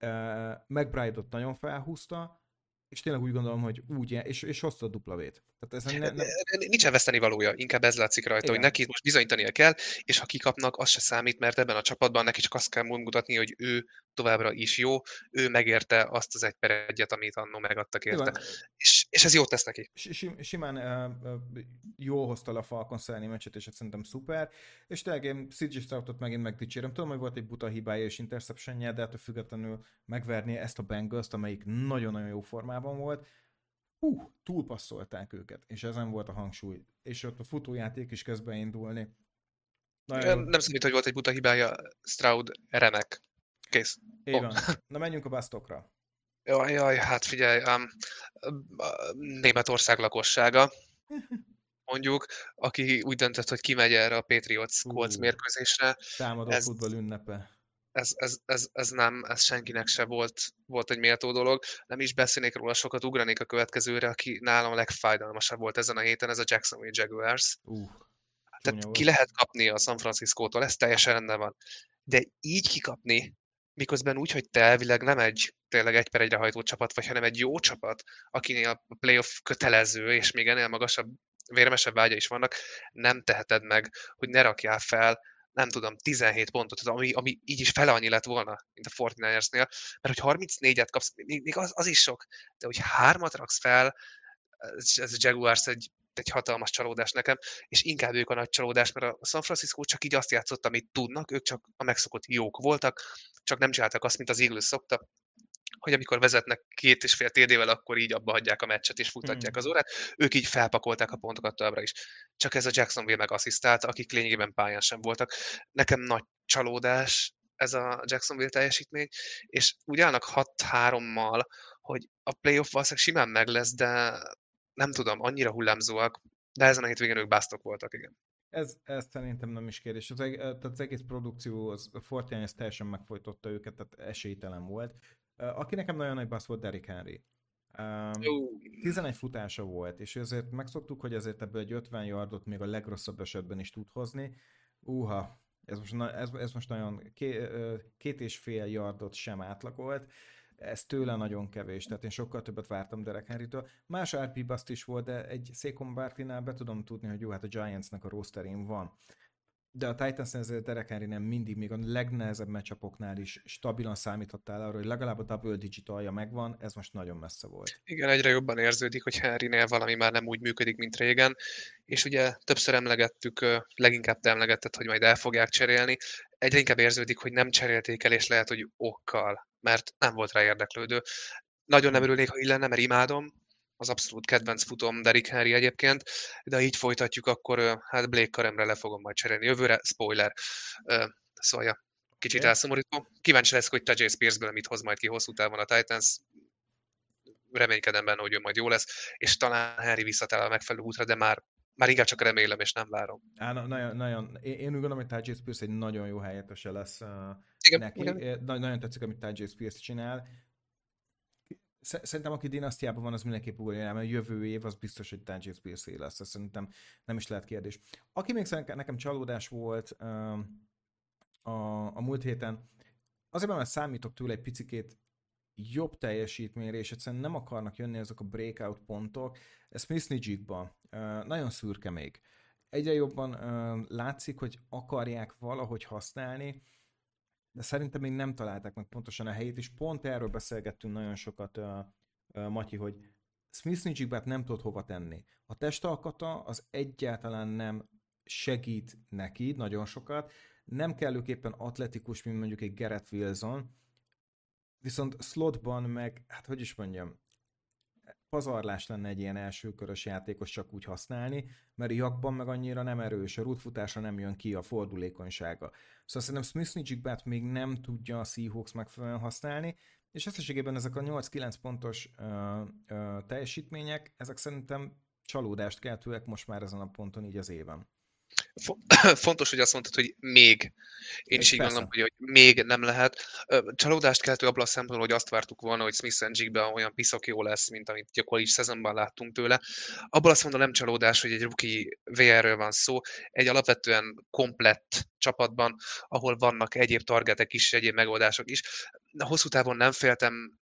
Uh, McBride-ot nagyon felhúzta, és tényleg úgy gondolom, hogy úgy, és, és hozta a dupla vét.
Tehát ez ne, ne... Nincs veszteni valója, inkább ez látszik rajta, Igen. hogy neki most bizonyítania kell, és ha kikapnak, az se számít, mert ebben a csapatban neki csak azt kell mutatni, hogy ő továbbra is jó, ő megérte azt az egy per egyet, amit annó megadtak érte. És, és ez jót tesz neki.
Simán uh, jó hozta le a Falcon elleni meccset, és ez szerintem szuper. És tényleg én CJ Stroutot megint megdicsérem. Tudom, hogy volt egy buta hibája és interceptionje, de ettől függetlenül megverni ezt a bengals amelyik nagyon-nagyon jó formában volt hú, túlpasszolták őket, és ezen volt a hangsúly. És ott a futójáték is kezd beindulni.
Nagyon... Nem számít, hogy volt egy buta hibája, Stroud remek. Kész.
Így oh. van. Na menjünk a basztokra.
Jaj, jaj, hát figyelj, um, Németország lakossága, mondjuk, aki úgy döntött, hogy kimegy erre a Patriots Colts mérkőzésre.
Támadó ez, futball ünnepe
ez, ez, ez, ez nem, ez senkinek se volt, volt egy méltó dolog. Nem is beszélnék róla, sokat ugranék a következőre, aki nálam a legfájdalmasabb volt ezen a héten, ez a Jacksonville Jaguars. Uh, Tehát ki lehet kapni a San Francisco-tól, ez teljesen rendben van. De így kikapni, miközben úgy, hogy te elvileg nem egy tényleg egy per egyre hajtó csapat vagy, hanem egy jó csapat, akinél a playoff kötelező, és még ennél magasabb, vérmesebb vágya is vannak, nem teheted meg, hogy ne rakjál fel nem tudom, 17 pontot, ami, ami így is fele annyi lett volna, mint a Fortnite-nél, mert hogy 34-et kapsz, még, még az, az is sok, de hogy hármat raksz fel, ez, ez a Jaguars egy, egy hatalmas csalódás nekem, és inkább ők a nagy csalódás, mert a San Francisco csak így azt játszott, amit tudnak, ők csak a megszokott jók voltak, csak nem csináltak azt, mint az Eagles szokta, hogy amikor vezetnek két és fél TD-vel, akkor így abba hagyják a meccset és futatják hmm. az órát. Ők így felpakolták a pontokat továbbra is. Csak ez a Jacksonville meg asszisztált, akik lényegében pályán sem voltak. Nekem nagy csalódás ez a Jacksonville teljesítmény, és úgy állnak 6-3-mal, hogy a playoff valószínűleg simán meg lesz, de nem tudom, annyira hullámzóak, de ezen a hétvégén ők basztok voltak, igen.
Ez, ez szerintem nem is kérdés. Az, tehát az egész produkció, az, a Fortnite ez teljesen megfojtotta őket, tehát esélytelen volt. Aki nekem nagyon nagy bassz volt, Derrick Henry. Um, 11 futása volt, és azért megszoktuk, hogy ezért ebből egy 50 yardot még a legrosszabb esetben is tud hozni. Uha, ez most, ez, ez most nagyon két, két és fél yardot sem átlagolt. Ez tőle nagyon kevés, tehát én sokkal többet vártam Derek Henry-től. Más RP Bust is volt, de egy Saquon Barkley-nál be tudom tudni, hogy jó, hát a Giantsnek a rosterén van de a titans ezért Derek Henry nem mindig, még a legnehezebb meccsapoknál is stabilan számíthattál arra, hogy legalább a double digit alja megvan, ez most nagyon messze volt.
Igen, egyre jobban érződik, hogy Henrynél valami már nem úgy működik, mint régen, és ugye többször emlegettük, leginkább te emlegetted, hogy majd el fogják cserélni, egyre inkább érződik, hogy nem cserélték el, és lehet, hogy okkal, mert nem volt rá érdeklődő. Nagyon nem örülnék, ha így lenne, mert imádom, az abszolút kedvenc futom Derrick Henry egyébként, de ha így folytatjuk, akkor hát Blake Karemre le fogom majd cserélni jövőre, spoiler. Szóval ja, kicsit okay. elszomorító. Kíváncsi lesz, hogy Tajay Spearsből mit hoz majd ki hosszú távon a Titans. Reménykedem benne, hogy ő majd jó lesz, és talán Henry visszatáll a megfelelő útra, de már már inkább csak remélem, és nem várom.
Á, na, nagyon, nagyon, én, én úgy gondolom, hogy Tajay Spears egy nagyon jó helyettese lesz uh, igen, neki. Igen. Nagyon tetszik, amit Tajay Spears csinál szerintem aki dinasztiában van, az mindenképp ugorja mert jövő év az biztos, hogy Tajay Spears lesz. Ez szerintem nem is lehet kérdés. Aki még szerintem nekem csalódás volt a, a múlt héten, azért mert számítok tőle egy picikét jobb teljesítményre, és egyszerűen nem akarnak jönni ezek a breakout pontok. Ez Smith Nijigba nagyon szürke még. Egyre jobban látszik, hogy akarják valahogy használni, de szerintem még nem találták meg pontosan a helyét, és pont erről beszélgettünk nagyon sokat, Matyi, hogy Smith Nijigbát nem tud hova tenni. A testalkata az egyáltalán nem segít neki nagyon sokat, nem kellőképpen atletikus, mint mondjuk egy Garrett Wilson, viszont slotban meg, hát hogy is mondjam, pazarlás lenne egy ilyen elsőkörös játékos csak úgy használni, mert jakban meg annyira nem erős, a rútfutásra nem jön ki a fordulékonysága. Szóval szerintem Smith Nijigbát még nem tudja a Seahawks megfelelően használni, és összességében ezek a 8-9 pontos ö, ö, teljesítmények, ezek szerintem csalódást keltőek most már ezen a ponton így az éven.
Fontos, hogy azt mondtad, hogy még. Én is így gondolom, hogy, hogy még nem lehet. Csalódást keltő abban a szempontból, hogy azt vártuk volna, hogy Smith and olyan piszok jó lesz, mint amit a college szezonban láttunk tőle. Abban azt mondom, nem csalódás, hogy egy rookie VR-ről van szó, egy alapvetően komplett csapatban, ahol vannak egyéb targetek is, egyéb megoldások is. Hosszú távon nem féltem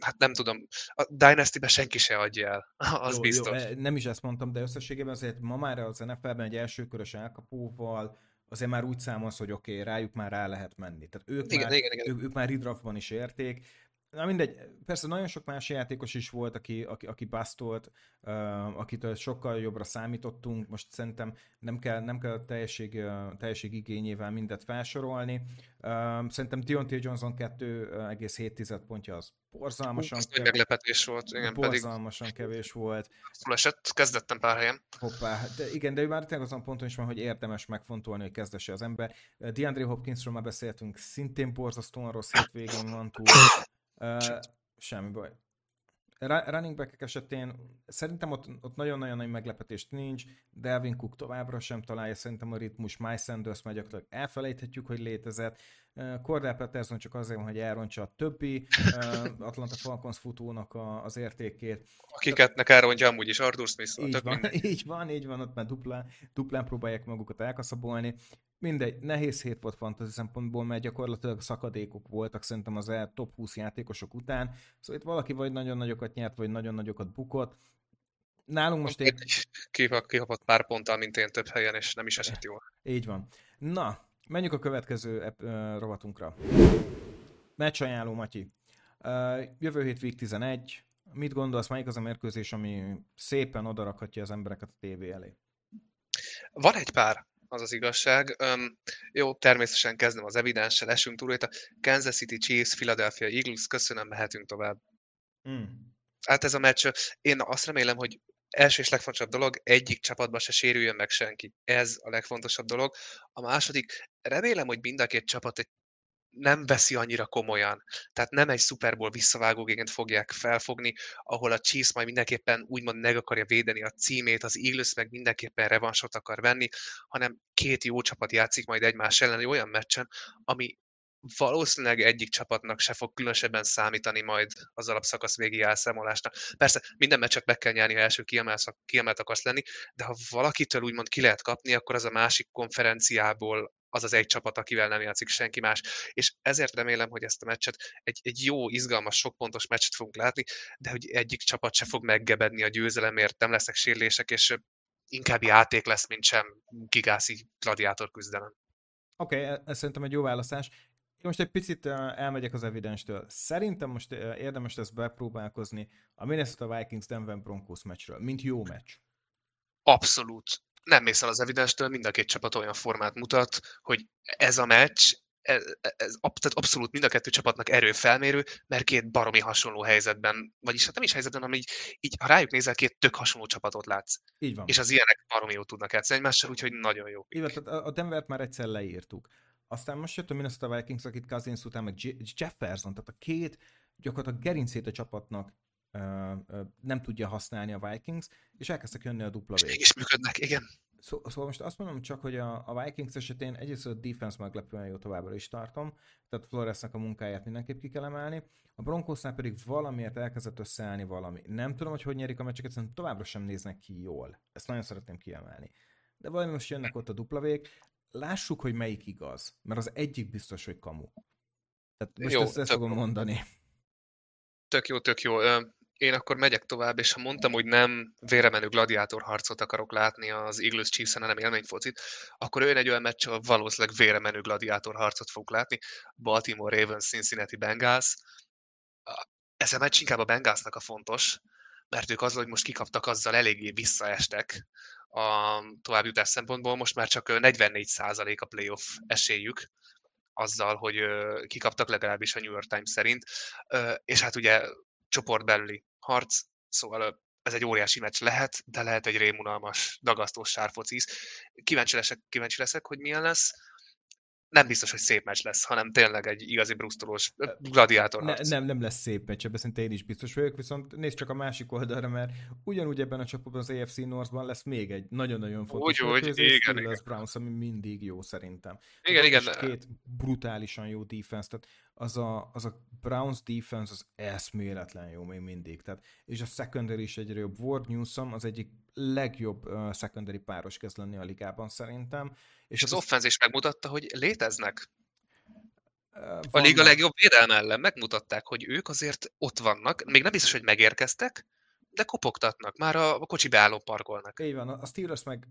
hát nem tudom, a Dynasty-be senki se adja el, az jó, biztos. Jó,
nem is ezt mondtam, de összességében azért ma már az NFL-ben egy elsőkörös elkapóval azért már úgy számolsz, hogy oké, okay, rájuk már rá lehet menni. Tehát ők igen, már, igen, igen. Ők, ők már redraftban is érték, Na mindegy, persze nagyon sok más játékos is volt, aki, aki, aki basztolt, uh, akitől sokkal jobbra számítottunk, most szerintem nem kell, nem kell teljesség, uh, teljesség igényével mindet felsorolni. Uh, szerintem Deontay Johnson 2,7 pontja az borzalmasan
kevés. meglepetés volt, igen,
borzalmasan pedig kevés volt.
Esett, kezdettem pár helyen.
Hoppá, de igen, de ő már tényleg azon ponton is van, hogy érdemes megfontolni, hogy kezdese az ember. DeAndre Hopkinsról már beszéltünk, szintén borzasztóan rossz hétvégén van túl. Uh, semmi baj. Running back esetén szerintem ott, ott nagyon-nagyon nagy meglepetést nincs, Delvin Cook továbbra sem találja szerintem a ritmus, Miles Sanders már gyakorlatilag elfelejthetjük, hogy létezett. Cordell Patterson csak azért van, hogy elrontsa a többi Atlanta Falcons futónak a, az értékét.
Akiketnek elrontja amúgy is Arthur Smith.
Így van, így van, így van, ott már duplán, duplán próbálják magukat elkaszabolni. Mindegy, nehéz hét volt fantasy szempontból, mert gyakorlatilag szakadékok voltak szerintem az el top 20 játékosok után. Szóval itt valaki vagy nagyon nagyokat nyert, vagy nagyon nagyokat bukott. Nálunk most
én... Kihapott pár ponttal, mint én több helyen, és nem is esett jól.
Így van. Na, menjünk a következő ep- uh, rovatunkra. Meccs ajánló, Matyi. Uh, jövő hét Week 11. Mit gondolsz, melyik az a mérkőzés, ami szépen odarakhatja az embereket a tévé elé?
Van egy pár az az igazság. Um, jó, természetesen kezdem az evidenssel, esünk túl a Kansas City Chiefs, Philadelphia Eagles, köszönöm, mehetünk tovább. Mm. Hát ez a meccs, én azt remélem, hogy első és legfontosabb dolog, egyik csapatban se sérüljön meg senki. Ez a legfontosabb dolog. A második, remélem, hogy mind a két csapat egy nem veszi annyira komolyan. Tehát nem egy Super Bowl visszavágógéként fogják felfogni, ahol a Chiefs majd mindenképpen úgymond meg akarja védeni a címét, az Eagles meg mindenképpen revansot akar venni, hanem két jó csapat játszik majd egymás ellen egy olyan meccsen, ami valószínűleg egyik csapatnak se fog különösebben számítani majd az alapszakasz végi elszámolásnak. Persze minden meccset meg kell nyerni, ha első kiemelt, akarsz lenni, de ha valakitől úgymond ki lehet kapni, akkor az a másik konferenciából az az egy csapat, akivel nem játszik senki más. És ezért remélem, hogy ezt a meccset egy, egy jó, izgalmas, sokpontos meccset fogunk látni, de hogy egyik csapat se fog meggebedni a győzelemért, nem lesznek sérülések, és inkább játék lesz, mint sem gigászi gladiátor küzdelem.
Oké, okay, ez szerintem egy jó választás. Én most egy picit elmegyek az evidenstől. Szerintem most érdemes lesz bepróbálkozni a Minnesota Vikings Denver Broncos meccsről, mint jó meccs.
Abszolút. Nem mész el az evidenstől, mind a két csapat olyan formát mutat, hogy ez a meccs, ez, ez tehát abszolút mind a kettő csapatnak erőfelmérő, mert két baromi hasonló helyzetben, vagyis hát nem is helyzetben, hanem így, így ha rájuk nézel, két tök hasonló csapatot látsz.
Így van.
És az ilyenek baromi jó tudnak játszani egymással, úgyhogy nagyon jó.
Így van, tehát a Denvert már egyszer leírtuk. Aztán most jött a Minnesota Vikings, akit Cousins után, meg Jefferson, tehát a két gyakorlatilag gerincét a csapatnak nem tudja használni a Vikings, és elkezdtek jönni a dupla
És mégis működnek, igen.
Szó, szóval most azt mondom csak, hogy a, a Vikings esetén egyrészt a defense meglepően jó továbbra is tartom, tehát Floresnek a munkáját mindenképp ki kell emelni. A Broncosnál pedig valamiért elkezdett összeállni valami. Nem tudom, hogy hogy nyerik a meccseket, szerintem továbbra sem néznek ki jól. Ezt nagyon szeretném kiemelni. De valami most jönnek ott a duplavék, lássuk, hogy melyik igaz, mert az egyik biztos, hogy kamu. Tehát most jó, ezt, ezt fogom mondani.
Tök jó, tök jó. Én akkor megyek tovább, és ha mondtam, hogy nem véremenő gladiátor harcot akarok látni az Eagles chiefs hanem élményfocit, akkor ő egy olyan meccs, ahol valószínűleg véremenő gladiátor harcot fog látni. Baltimore Ravens, Cincinnati Bengals. Ez a meccs inkább a Bengalsnak a fontos, mert ők azzal, hogy most kikaptak, azzal eléggé visszaestek a továbbjutás szempontból. Most már csak 44% a playoff esélyük, azzal, hogy kikaptak legalábbis a New York Times szerint. És hát ugye csoportbelüli harc, szóval ez egy óriási meccs lehet, de lehet egy rémunalmas, dagasztós sárfocisz. Kíváncsi leszek, kíváncsi leszek, hogy milyen lesz nem biztos, hogy szép meccs lesz, hanem tényleg egy igazi brusztolós gladiátor
ne, nem, nem lesz szép meccs, ebben szerintem én is biztos vagyok, viszont nézd csak a másik oldalra, mert ugyanúgy ebben a csapatban az AFC Northban lesz még egy nagyon-nagyon fontos
úgy, úgy, igen, igen.
Browns, ami mindig jó szerintem.
Igen, igen.
Két brutálisan jó defense, tehát az a, az a Browns defense az eszméletlen jó még mindig. Tehát, és a secondary is egyre jobb. Ward Newsom az egyik legjobb uh, secondary páros kezd lenni a ligában szerintem.
És, az, az offense is megmutatta, hogy léteznek. Uh, a liga legjobb védelme ellen megmutatták, hogy ők azért ott vannak. Még nem biztos, hogy megérkeztek, de kopogtatnak, már a, a kocsi beálló parkolnak.
Így van, a Steelers meg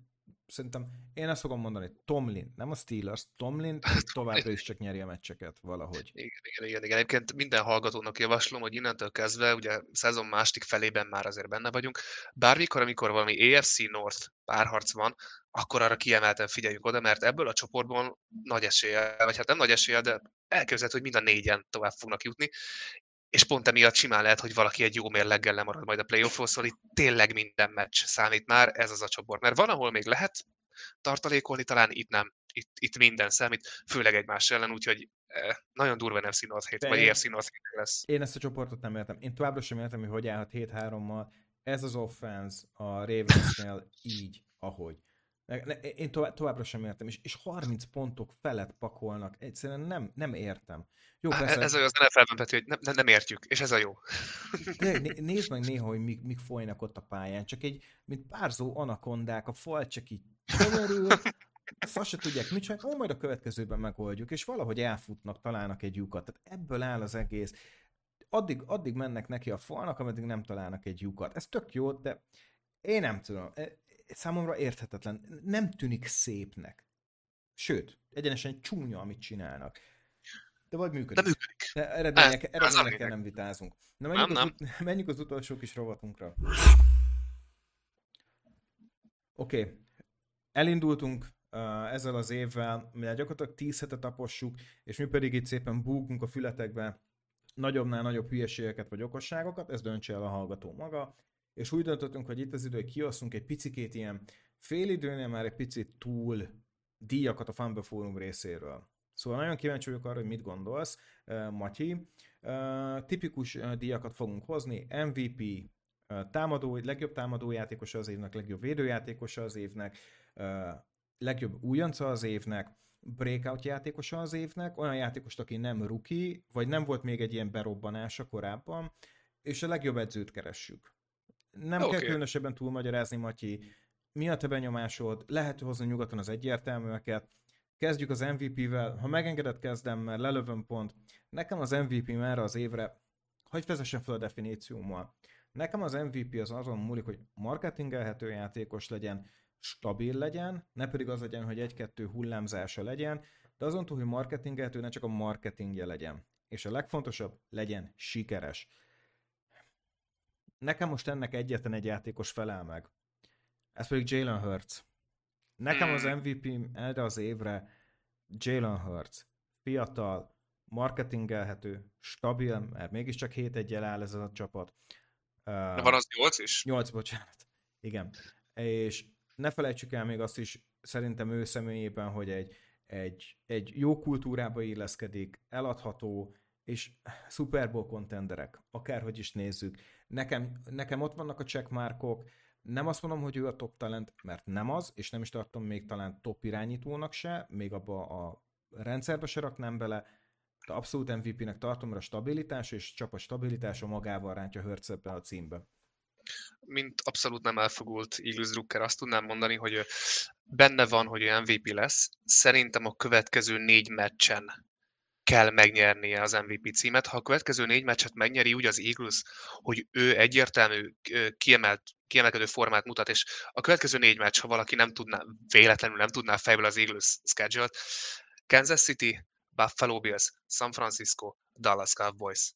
szerintem én azt fogom mondani, Tomlin, nem a Steelers, Tomlin továbbra is csak nyeri a meccseket valahogy.
Igen, igen, igen, igen. Egyébként minden hallgatónak javaslom, hogy innentől kezdve, ugye szezon második felében már azért benne vagyunk, bármikor, amikor valami AFC North párharc van, akkor arra kiemelten figyeljünk oda, mert ebből a csoportból nagy esélye, vagy hát nem nagy esélye, de elképzelhető, hogy mind a négyen tovább fognak jutni, és pont emiatt simán lehet, hogy valaki egy jó mérleggel lemarad majd a playoffról, szóval itt tényleg minden meccs számít már, ez az a csoport. Mert van, ahol még lehet tartalékolni, talán itt nem. Itt, itt minden számít, főleg egymás ellen, úgyhogy eh, nagyon durva NFC North hét, vagy EFC North hét lesz.
Én ezt a csoportot nem értem. Én továbbra sem értem, hogy hogy állhat 7-3-mal. Ez az offense a Ravensnél így, ahogy. Én tovább, továbbra sem értem, és, és 30 pontok felett pakolnak. Egyszerűen nem, nem értem.
Jó, persze. Ez az NFL-ben, Peti, hogy nem, nem, értjük, és ez a jó.
De, nézd meg néha, hogy mik, mik folynak ott a pályán, csak egy, mint párzó anakondák, a fal csak így könyörül, azt se tudják mit csinálni, ó, majd a következőben megoldjuk, és valahogy elfutnak, találnak egy lyukat. Tehát ebből áll az egész. Addig, addig mennek neki a falnak, ameddig nem találnak egy lyukat. Ez tök jó, de én nem tudom. Számomra érthetetlen. Nem tűnik szépnek. Sőt, egyenesen csúnya, amit csinálnak. De vagy működik.
De működik.
De eredmények, eredményekkel nem vitázunk. Na menjünk, nem, az, nem. Menjünk az utolsó kis rovatunkra. Oké, okay. elindultunk uh, ezzel az évvel, mert gyakorlatilag 10 hetet tapossuk, és mi pedig itt szépen búgunk a fületekbe nagyobbnál nagyobb hülyeségeket vagy okosságokat, ez döntse el a hallgató maga, és úgy döntöttünk, hogy itt az idő, hogy kiosztunk egy picikét ilyen félidőnél már egy picit túl díjakat a Fumble Forum részéről. Szóval nagyon kíváncsi vagyok arra, hogy mit gondolsz, Matyi. Tipikus díjakat fogunk hozni, MVP, támadó, legjobb támadójátékosa az évnek, legjobb védőjátékosa az évnek, legjobb újonca az évnek, breakout játékosa az évnek, olyan játékost, aki nem rookie, vagy nem volt még egy ilyen berobbanása korábban, és a legjobb edzőt keressük. Nem okay. kell különösebben túlmagyarázni, Matyi, mi a te benyomásod, lehet hozni nyugaton az egyértelműeket, Kezdjük az MVP-vel. Ha megengedett, kezdem, mert lelövöm pont. Nekem az MVP már az évre, hogy vezessen fel a definíciómmal. Nekem az MVP az azon múlik, hogy marketingelhető játékos legyen, stabil legyen, ne pedig az legyen, hogy egy-kettő hullámzása legyen, de azon túl, hogy marketingelhető, ne csak a marketingje legyen. És a legfontosabb, legyen sikeres. Nekem most ennek egyetlen egy játékos felel meg. Ez pedig Jalen Hurts. Nekem az MVP hmm. erre az évre Jalen Hurts. Fiatal, marketingelhető, stabil, mert mégiscsak 7 1 áll ez a csapat.
De van az 8 is?
8, bocsánat. Igen. És ne felejtsük el még azt is, szerintem ő személyében, hogy egy, egy, egy jó kultúrába illeszkedik, eladható, és Super Bowl contenderek, akárhogy is nézzük. Nekem, nekem ott vannak a checkmarkok, nem azt mondom, hogy ő a top talent, mert nem az, és nem is tartom még talán top irányítónak se, még abba a rendszerbe se raknám bele, de abszolút MVP-nek tartom, mert a stabilitás és csak a stabilitása magával rántja Hörcebbe a címbe.
Mint abszolút nem elfogult Eagles Drucker, azt tudnám mondani, hogy benne van, hogy MVP lesz. Szerintem a következő négy meccsen kell megnyernie az MVP címet. Ha a következő négy meccset megnyeri úgy az Eagles, hogy ő egyértelmű, kiemelt, kiemelkedő formát mutat, és a következő négy meccs, ha valaki nem tudná, véletlenül nem tudná fejből az Eagles schedule Kansas City, Buffalo Bills, San Francisco, Dallas Cowboys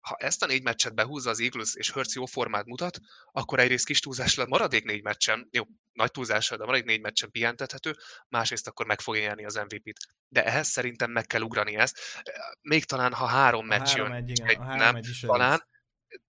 ha ezt a négy meccset behúzza az Eagles, és Hurts jó formát mutat, akkor egyrészt kis túlzással maradék négy meccsen, jó, nagy túlzással, de maradék négy meccsen pihentethető, másrészt akkor meg fogja nyerni az MVP-t. De ehhez szerintem meg kell ugrani ezt. Még talán, ha három meccs három jön,
egy, igen, egy, három
nem,
egy
talán,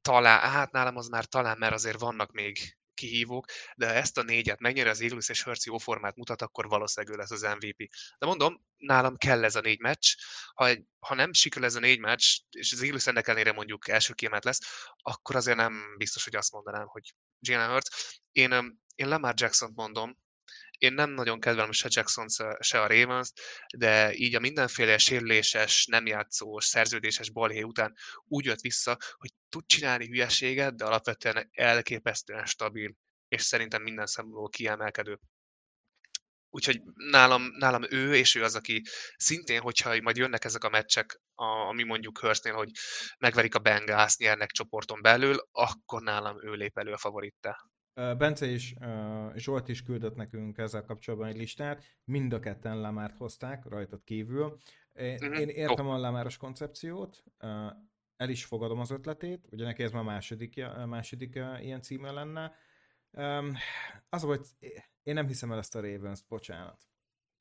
talán, hát nálam az már talán, mert azért vannak még kihívók, de ha ezt a négyet megnyeri az Eagles és Hurts jó formát mutat, akkor valószínűleg ő lesz az MVP. De mondom, nálam kell ez a négy meccs. Ha, ha nem sikerül ez a négy meccs, és az Eagles ennek ellenére mondjuk első kiemelt lesz, akkor azért nem biztos, hogy azt mondanám, hogy Jalen Hurts. Én, én Lamar Jackson-t mondom, én nem nagyon kedvelem se Jackson, se a ravens de így a mindenféle sérüléses, nem játszós, szerződéses balhé után úgy jött vissza, hogy tud csinálni hülyeséget, de alapvetően elképesztően stabil, és szerintem minden szempontból kiemelkedő. Úgyhogy nálam, nálam ő, és ő az, aki szintén, hogyha majd jönnek ezek a meccsek, ami mondjuk Hurstnél, hogy megverik a Bengals, nyernek csoporton belül, akkor nálam ő lép elő a favorittá.
Bence is, Zsolt is küldött nekünk ezzel kapcsolatban egy listát, mind a ketten Lamárt hozták, rajtad kívül. Én, uh-huh. én értem a Lamáros koncepciót, el is fogadom az ötletét, ugye neki ez már második, második ilyen címe lenne. Az, hogy én nem hiszem el ezt a Ravens, bocsánat.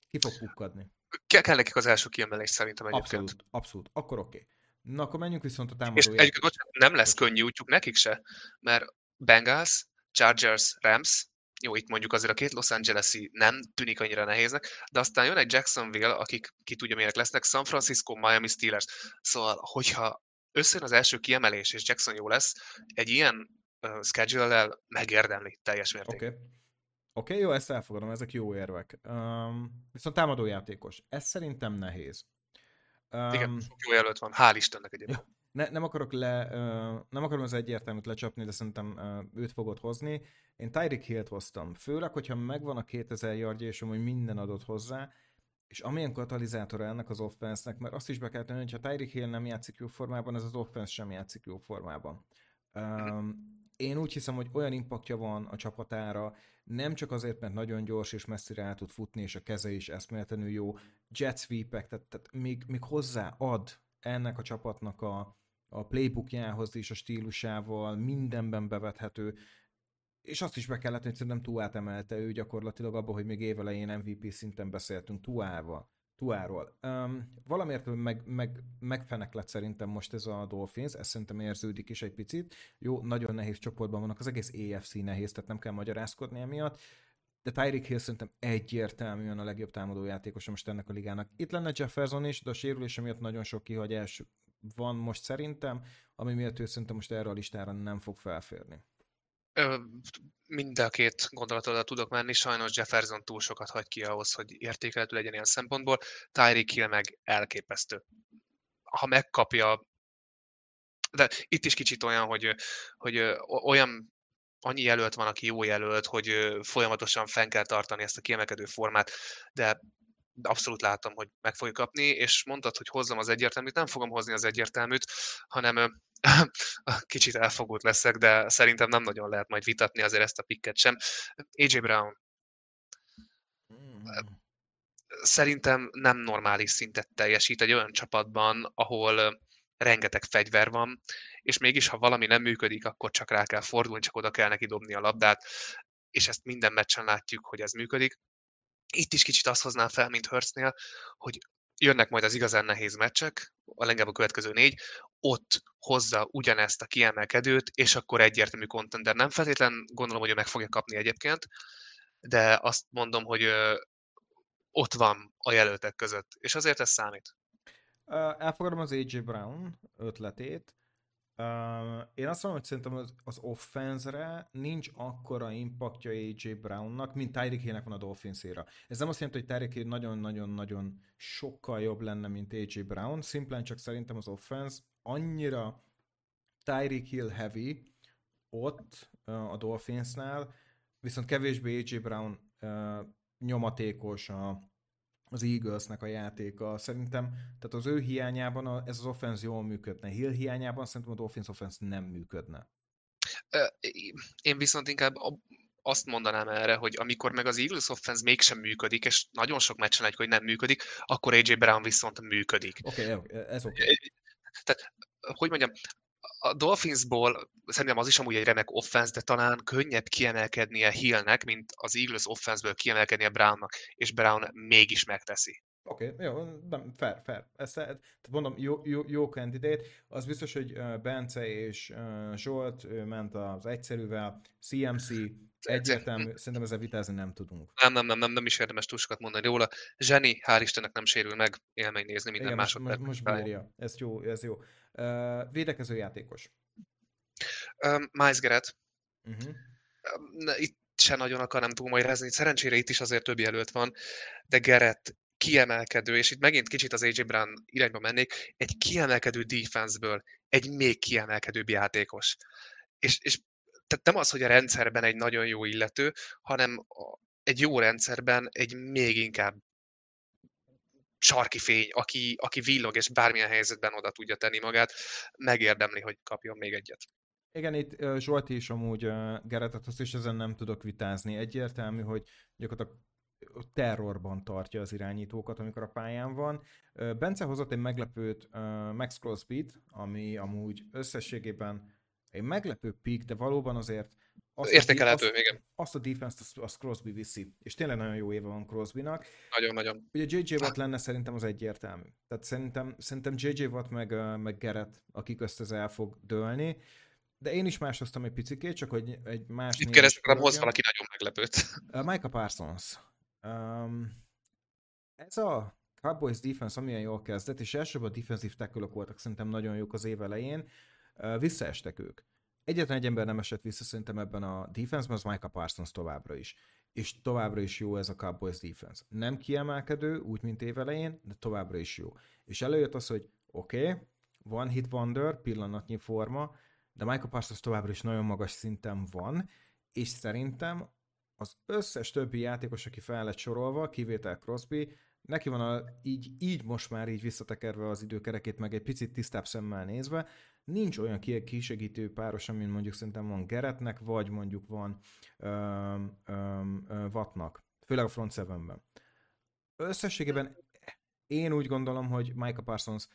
Ki fog pukkadni?
Kell nekik az első kiemelés szerintem egyébként.
Abszolút, abszolút. Akkor oké. Okay. Na, akkor menjünk viszont a támadó.
És egy, bocsánat, nem lesz könnyű útjuk nekik se, mert Bengals, Chargers, Rams, jó, itt mondjuk azért a két Los Angeles-i nem tűnik annyira nehéznek, de aztán jön egy Jacksonville, akik ki tudja milyenek lesznek, San Francisco, Miami Steelers. Szóval, hogyha összejön az első kiemelés, és Jackson jó lesz, egy ilyen uh, schedule-lel megérdemli teljes mértékben.
Oké. Okay. Okay, jó, ezt elfogadom, ezek jó érvek. Um, viszont támadójátékos. Ez szerintem nehéz.
Um, Igen, sok jó jelölt van. Hál' Istennek egyébként.
Ne, nem akarok le, uh, nem akarom az egyértelműt lecsapni, de szerintem uh, őt fogod hozni. Én Tyreek Hill-t hoztam. Főleg, hogyha megvan a 2000 yardja, és amúgy minden adott hozzá, és amilyen katalizátora ennek az offense mert azt is be kell tenni, hogy ha Tyreek Hill nem játszik jó formában, ez az offense sem játszik jó formában. Um, én úgy hiszem, hogy olyan impaktja van a csapatára, nem csak azért, mert nagyon gyors és messzire el tud futni, és a keze is eszméletlenül jó, jet sweepek, tehát, tehát még, még hozzá ad ennek a csapatnak a, a playbookjához is, a stílusával, mindenben bevethető, és azt is be kellett, hogy szerintem Tuát emelte ő gyakorlatilag abba, hogy még évelején MVP szinten beszéltünk Tuával. Tuáról. Um, valamiért meg, meg, megfenek lett szerintem most ez a Dolphins, ez szerintem érződik is egy picit. Jó, nagyon nehéz csoportban vannak, az egész EFC nehéz, tehát nem kell magyarázkodni emiatt. De Tyreek Hill szerintem egyértelműen a legjobb támadójátékos most ennek a ligának. Itt lenne Jefferson is, de a sérülése miatt nagyon sok kihagyás van most szerintem, ami miatt ő szerintem most erre a listára nem fog felférni.
mind a két gondolatodat tudok menni, sajnos Jefferson túl sokat hagy ki ahhoz, hogy értékelhető legyen ilyen szempontból, Tyreek Hill meg elképesztő. Ha megkapja, de itt is kicsit olyan, hogy, hogy olyan annyi jelölt van, aki jó jelölt, hogy folyamatosan fenn kell tartani ezt a kiemelkedő formát, de abszolút látom, hogy meg fogja kapni, és mondtad, hogy hozzam az egyértelműt, nem fogom hozni az egyértelműt, hanem kicsit elfogult leszek, de szerintem nem nagyon lehet majd vitatni azért ezt a pikket sem. AJ Brown. Hmm. Szerintem nem normális szintet teljesít egy olyan csapatban, ahol rengeteg fegyver van, és mégis, ha valami nem működik, akkor csak rá kell fordulni, csak oda kell neki dobni a labdát, és ezt minden meccsen látjuk, hogy ez működik. Itt is kicsit azt hoznám fel, mint Hurstnél, hogy jönnek majd az igazán nehéz meccsek, a legalább a következő négy, ott hozza ugyanezt a kiemelkedőt, és akkor egyértelmű contender. Nem feltétlen gondolom, hogy ő meg fogja kapni egyébként, de azt mondom, hogy ott van a jelöltek között, és azért ez számít.
Elfogadom az AJ Brown ötletét. Én azt mondom, hogy szerintem az, az offense-re nincs akkora impaktja AJ Brownnak, mint Tyreek Hill-nek van a Dolphins-éra. Ez nem azt jelenti, hogy Tyreek Hill nagyon-nagyon-nagyon sokkal jobb lenne, mint AJ Brown, szimplán csak szerintem az offense annyira Tyreek Hill heavy ott a Dolphinsnál, viszont kevésbé AJ Brown nyomatékos a, az Eaglesnek a játéka. Szerintem, tehát az ő hiányában a, ez az offense jól működne. Hill hiányában szerintem a Dolphins offense nem működne.
Én viszont inkább azt mondanám erre, hogy amikor meg az Eagles offense mégsem működik, és nagyon sok meccsen egy, hogy nem működik, akkor AJ Brown viszont működik.
Oké, okay, ez oké. Okay.
Tehát, hogy mondjam, a Dolphinsból szerintem az is amúgy egy remek offense, de talán könnyebb kiemelkednie Hillnek, mint az Eagles offenseből kiemelkednie Brownnak, és Brown mégis megteszi.
Oké, okay, jó, nem, fair, fair. Ezt, tehát mondom, jó, jó, jó kandidát. Az biztos, hogy Bence és Zsolt ő ment az egyszerűvel, CMC, egyértelmű, szerintem ezzel vitázni nem tudunk.
Nem, nem, nem, nem, nem is érdemes túl sokat mondani róla. Zseni, hál' Istennek nem sérül meg, élmény nézni minden Igen, másodperc.
Most, most bírja, ez jó, ez jó. Védekező játékos.
Um, Miles Garrett. Uh-huh. Itt se nagyon akarnám túlmajrázni. Szerencsére itt is azért több jelölt van, de Gerett kiemelkedő, és itt megint kicsit az AJ Brown irányba mennék, egy kiemelkedő defenseből egy még kiemelkedőbb játékos. És, és tehát nem az, hogy a rendszerben egy nagyon jó illető, hanem egy jó rendszerben egy még inkább sarki fény, aki, aki villog, és bármilyen helyzetben oda tudja tenni magát, megérdemli, hogy kapjon még egyet.
Igen, itt Zsolti is amúgy Geretet, azt is ezen nem tudok vitázni. Egyértelmű, hogy gyakorlatilag terrorban tartja az irányítókat, amikor a pályán van. Bence hozott egy meglepőt Max Crosby-t, ami amúgy összességében egy meglepő pick, de valóban azért
azt Értékelhető,
azt,
igen.
Azt a defense-t azt, azt Crosby viszi. És tényleg nagyon jó éve van Crosbynak.
Nagyon-nagyon.
Ugye JJ Watt lenne szerintem az egyértelmű. Tehát szerintem, szerintem JJ Watt meg, meg Gerett, akik közt ez el fog dőlni. De én is máshoztam egy picikét, csak hogy egy más...
Itt keresztül hoz valaki nagyon meglepőt.
Uh, Micah Parsons. Um, ez a Cowboys defense, amilyen jól kezdett, és elsőbb a defensive tackle voltak szerintem nagyon jók az év elején, uh, visszaestek ők. Egyetlen egy ember nem esett vissza szerintem ebben a defense az Micah Parsons továbbra is. És továbbra is jó ez a Cowboys defense. Nem kiemelkedő, úgy, mint évelején, de továbbra is jó. És előjött az, hogy oké, okay, van hit wonder, pillanatnyi forma, de Michael Parsons továbbra is nagyon magas szinten van, és szerintem az összes többi játékos, aki fel lett sorolva, kivétel Crosby, neki van a, így, így most már így visszatekerve az időkerekét, meg egy picit tisztább szemmel nézve, nincs olyan kisegítő párosa, mint mondjuk szerintem van Geretnek, vagy mondjuk van um, um, Wattnak, főleg a front sevenben. Összességében én úgy gondolom, hogy Micah Parsons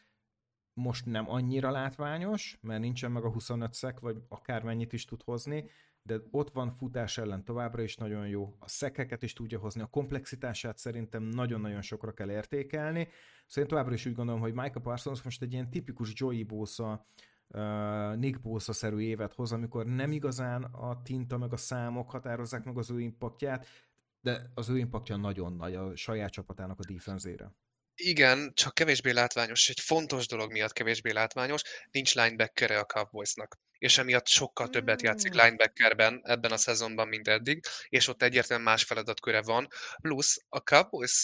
most nem annyira látványos, mert nincsen meg a 25 szek, vagy akármennyit is tud hozni, de ott van futás ellen továbbra is nagyon jó, a szekeket is tudja hozni, a komplexitását szerintem nagyon-nagyon sokra kell értékelni, szóval én továbbra is úgy gondolom, hogy Micah Parsons most egy ilyen tipikus Joey Bosa, uh, Nick Bosa-szerű évet hoz, amikor nem igazán a tinta meg a számok határozzák meg az ő impaktját, de az ő impaktja nagyon nagy a saját csapatának a defenzére.
Igen, csak kevésbé látványos. Egy fontos dolog miatt kevésbé látványos, nincs linebacker a Cowboysnak és emiatt sokkal többet játszik hmm. linebackerben ebben a szezonban, mint eddig, és ott egyértelműen más feladatköre van. Plusz a Cowboys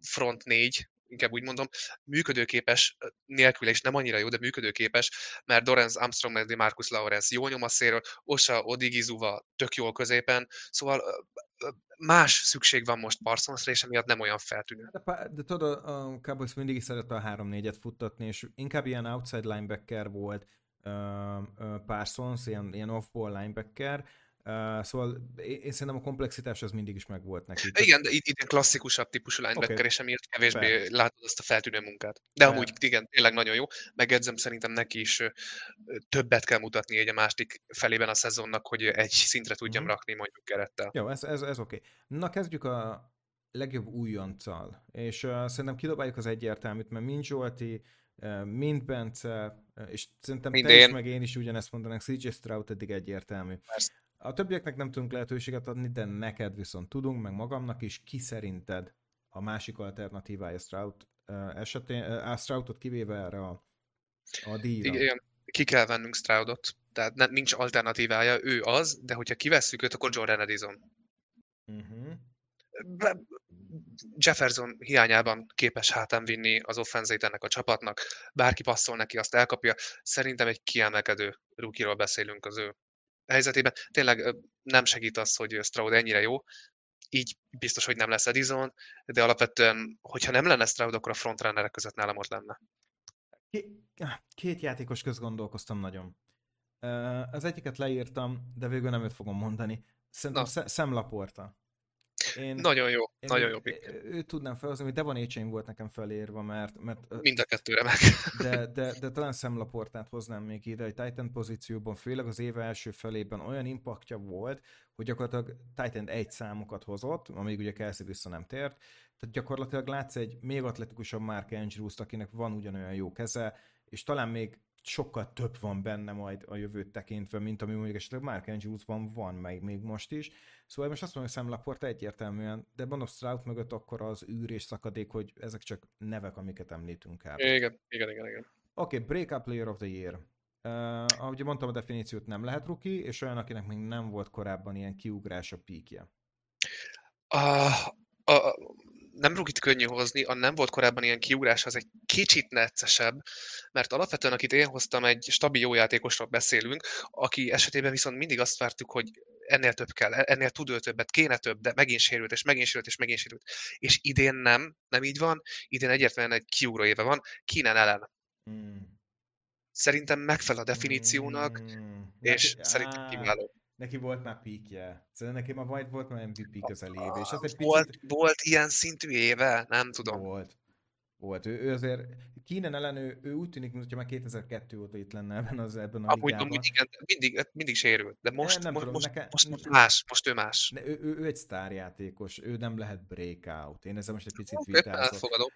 front 4 inkább úgy mondom, működőképes nélkül, és nem annyira jó, de működőképes, mert Dorenz Armstrong meg Marcus Lawrence jó nyom a szélről, Osa Odigizuva tök jól középen, szóval más szükség van most Parsonsra, és emiatt nem olyan feltűnő.
De, de tudod, a Cowboys mindig is szerette a 3-4-et futtatni, és inkább ilyen outside linebacker volt Parsons, ilyen, ilyen off-ball linebacker, Uh, szóval én szerintem a komplexitás az mindig is megvolt neki.
Igen, de itt, itt klasszikusabb típusú linebacker, okay. kevésbé Be. látod azt a feltűnő munkát. De Be. amúgy igen, tényleg nagyon jó. Megedzem, szerintem neki is többet kell mutatni egy a másik felében a szezonnak, hogy egy szintre tudjam mm-hmm. rakni mondjuk kerettel.
Jó, ez, ez, ez oké. Okay. Na kezdjük a legjobb újonccal. És uh, szerintem kidobáljuk az egyértelműt, mert mind Zsolti, mind Bence, és szerintem mind te én. is, meg én is ugyanezt mondanak, CJ Stroud eddig egyértelmű. Persze. A többieknek nem tudunk lehetőséget adni, de neked viszont tudunk, meg magamnak is, ki szerinted a másik alternatívája Stroud esetén, uh, Stroudot kivéve erre a, a díjra.
Igen, ki kell vennünk Stroudot, tehát ne, nincs alternatívája, ő az, de hogyha kivesszük őt, akkor Jordan Edison. Uh-huh. Jefferson hiányában képes hátán vinni az offenzét ennek a csapatnak, bárki passzol neki, azt elkapja. Szerintem egy kiemelkedő rukiról beszélünk az ő helyzetében. Tényleg nem segít az, hogy Stroud ennyire jó, így biztos, hogy nem lesz Edison, de alapvetően, hogyha nem lenne Stroud, akkor a frontrunnerek között nálam ott lenne.
Két játékos köz gondolkoztam nagyon. Az egyiket leírtam, de végül nem őt fogom mondani. Szerintem Na. Sam Laporta.
Én, nagyon jó, én, nagyon jó
pick. Őt tudnám felhozni, hogy Devon Écsein volt nekem felírva, mert... mert
Mind a kettőre meg.
De, de, de talán szemlaportát hoznám még ide, egy Titan pozícióban, főleg az éve első felében olyan impaktja volt, hogy gyakorlatilag Titan egy számokat hozott, amíg ugye Kelsey vissza nem tért, tehát gyakorlatilag látsz egy még atletikusabb Mark Andrews-t, akinek van ugyanolyan jó keze, és talán még sokkal több van benne majd a jövőt tekintve, mint ami mondjuk esetleg Mark Andrews van, meg még most is. Szóval most azt mondom, hogy Sam Laporta egyértelműen, de mondom Stroud mögött akkor az űr és szakadék, hogy ezek csak nevek, amiket említünk el.
Igen, igen, igen, igen.
Oké, okay, Breakup Player of the Year. Uh, ahogy mondtam, a definíciót nem lehet ruki, és olyan, akinek még nem volt korábban ilyen kiugrás a píkje.
Uh, uh, nem rugit könnyű hozni, a nem volt korábban ilyen kiugrás, az egy kicsit neccesebb, mert alapvetően akit én hoztam, egy stabil jó játékosról beszélünk, aki esetében viszont mindig azt vártuk, hogy ennél több kell, ennél tud ő többet, kéne több, de megint sérült, és megint sérült, és megint sérült. És idén nem, nem így van, idén egyértelműen egy kiugró éve van, Kínen ellen. Hmm. Szerintem megfelel a definíciónak, hmm. és Neki, szerintem kiváló
neki volt már píkje. Szerintem neki már majd volt már MVP közeli éve. És
az egy volt, picit... volt ilyen szintű éve? Nem tudom.
Volt. Volt. Ő, ő azért Kínen ellen ő, ő úgy tűnik, mintha már 2002 óta itt lenne ebben, az, ebben a
Amúgy, ligában. Amúgy igen, mindig, mindig sérült, de most, nem, nem most, tudom, most, neke, most, most, más, most ő más.
Ne, ő, ő, ő, egy sztárjátékos, ő nem lehet breakout. Én ezzel most egy picit okay, vitázok.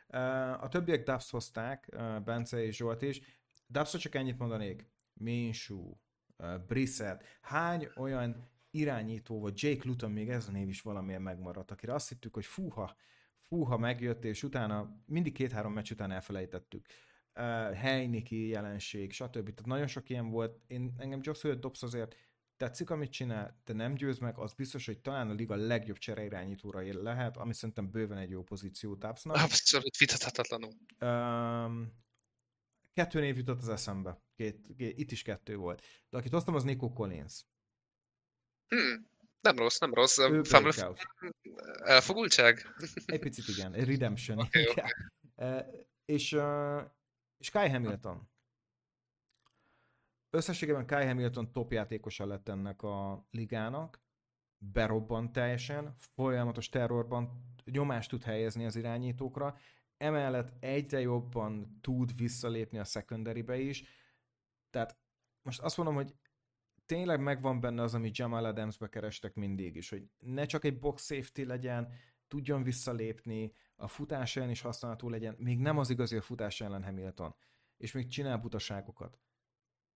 A többiek Dubs hozták, Bence és Zsolt is. Dubsra csak ennyit mondanék. Minsú, Brissett, hány olyan irányító, vagy Jake Luton, még ez a név is valamiért megmaradt, akire azt hittük, hogy fúha, fúha megjött, és utána mindig két-három meccs után elfelejtettük. Uh, Heiniki jelenség, stb. Tehát nagyon sok ilyen volt. Én, engem Josh Hoyt Dobbs azért tetszik, amit csinál, de nem győz meg, az biztos, hogy talán a liga legjobb csereirányítóra lehet, ami szerintem bőven egy jó pozíció Dobbsnak.
Abszolút vitathatatlanul.
Um, Kettő név jutott az eszembe. Két, két, itt is kettő volt. De akit hoztam, az Nico Collins.
Hmm, nem rossz, nem rossz. Ő Family... Elfogultság?
Egy picit igen, redemption. Okay, okay. Uh, és, uh, Kai Hamilton. Összességében Kai Hamilton top játékosa lett ennek a ligának. Berobbant teljesen, folyamatos terrorban nyomást tud helyezni az irányítókra, emellett egyre jobban tud visszalépni a secondary is, tehát most azt mondom, hogy tényleg megvan benne az, amit Jamal Adamsbe kerestek mindig is, hogy ne csak egy box safety legyen, tudjon visszalépni, a futás ellen is használható legyen, még nem az igazi a futás ellen Hamilton, és még csinál butaságokat.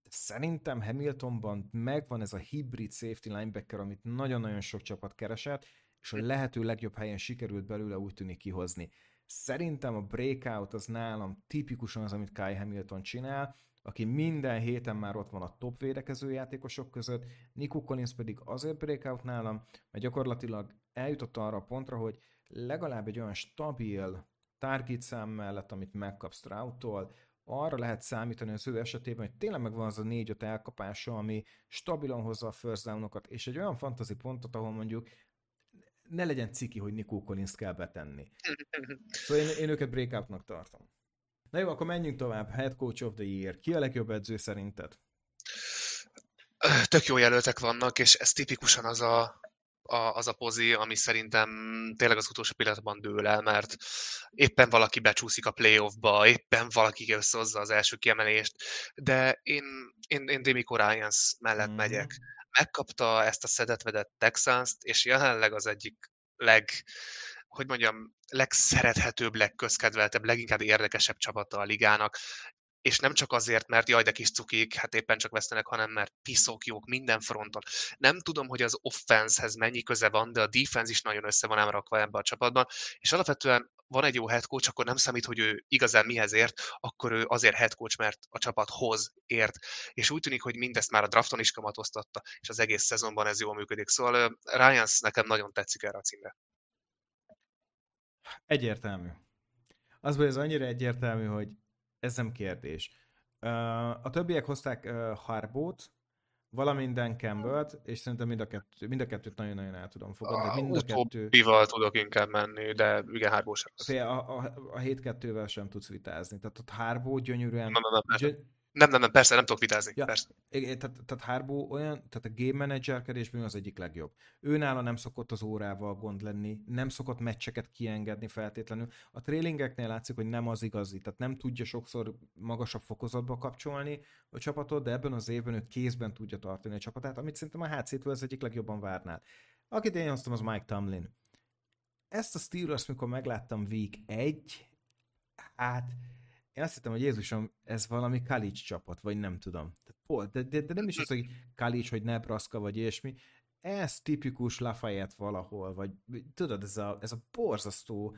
De szerintem Hamiltonban megvan ez a hibrid safety linebacker, amit nagyon-nagyon sok csapat keresett, és a lehető legjobb helyen sikerült belőle úgy tűnik kihozni. Szerintem a breakout az nálam tipikusan az, amit Kai Hamilton csinál, aki minden héten már ott van a top védekező játékosok között, Nico Collins pedig azért breakout nálam, mert gyakorlatilag eljutott arra a pontra, hogy legalább egy olyan stabil target szám mellett, amit megkapsz Stroud-tól, arra lehet számítani az ő esetében, hogy tényleg megvan az a négy-öt elkapása, ami stabilan hozza a first down-okat, és egy olyan fantasy pontot, ahol mondjuk ne legyen ciki, hogy Nico collins kell betenni. Szóval én, én őket breakoutnak tartom. Na jó, akkor menjünk tovább. Head Coach of the Year. Ki a legjobb edző szerinted?
Tök jó jelöltek vannak, és ez tipikusan az a, a, az a pozi, ami szerintem tényleg az utolsó pillanatban dől el, mert éppen valaki becsúszik a playoffba, éppen valaki összehozza az első kiemelést, de én, én, én Demico Ryans mellett mm. megyek. Megkapta ezt a szedetvedett texans és jelenleg az egyik leg, hogy mondjam, legszerethetőbb, legközkedveltebb, leginkább érdekesebb csapata a ligának és nem csak azért, mert jaj, de kis cukik, hát éppen csak vesztenek, hanem mert piszok jók minden fronton. Nem tudom, hogy az offensehez mennyi köze van, de a defense is nagyon össze van ám rakva ebbe a csapatban, és alapvetően van egy jó head coach, akkor nem számít, hogy ő igazán mihez ért, akkor ő azért head coach, mert a csapathoz ért. És úgy tűnik, hogy mindezt már a drafton is kamatoztatta, és az egész szezonban ez jól működik. Szóval Ryans nekem nagyon tetszik erre a címre.
Egyértelmű. Az, hogy ez annyira egyértelmű, hogy ez nem kérdés. A többiek hozták Harbót, valaminden campbell és szerintem mind a, kettő, mind a kettőt nagyon-nagyon el tudom fogadni. A, mind
a kettő... tudok inkább menni, de igen, Harbó
sem. A, a, a 7-2-vel sem tudsz vitázni. Tehát ott Harbó gyönyörűen...
Nem, nem, nem, gyö... Nem, nem, nem, persze, nem tudok vitázni. Ja, persze.
É, tehát, tehát Harbo olyan, tehát a game managerkedésben az egyik legjobb. Ő nála nem szokott az órával gond lenni, nem szokott meccseket kiengedni feltétlenül. A trailingeknél látszik, hogy nem az igazi, tehát nem tudja sokszor magasabb fokozatba kapcsolni a csapatot, de ebben az évben ő kézben tudja tartani a csapatát, amit szerintem a HC-től az egyik legjobban várnál. Akit én hoztam, az Mike Tomlin. Ezt a Steelers, mikor megláttam week 1, hát én azt hittem, hogy Jézusom, ez valami Kalics csapat, vagy nem tudom. De, de, de nem is az, hogy Kalics, hogy Nebraska, vagy ilyesmi. Ez tipikus Lafayette valahol, vagy tudod, ez a, ez a borzasztó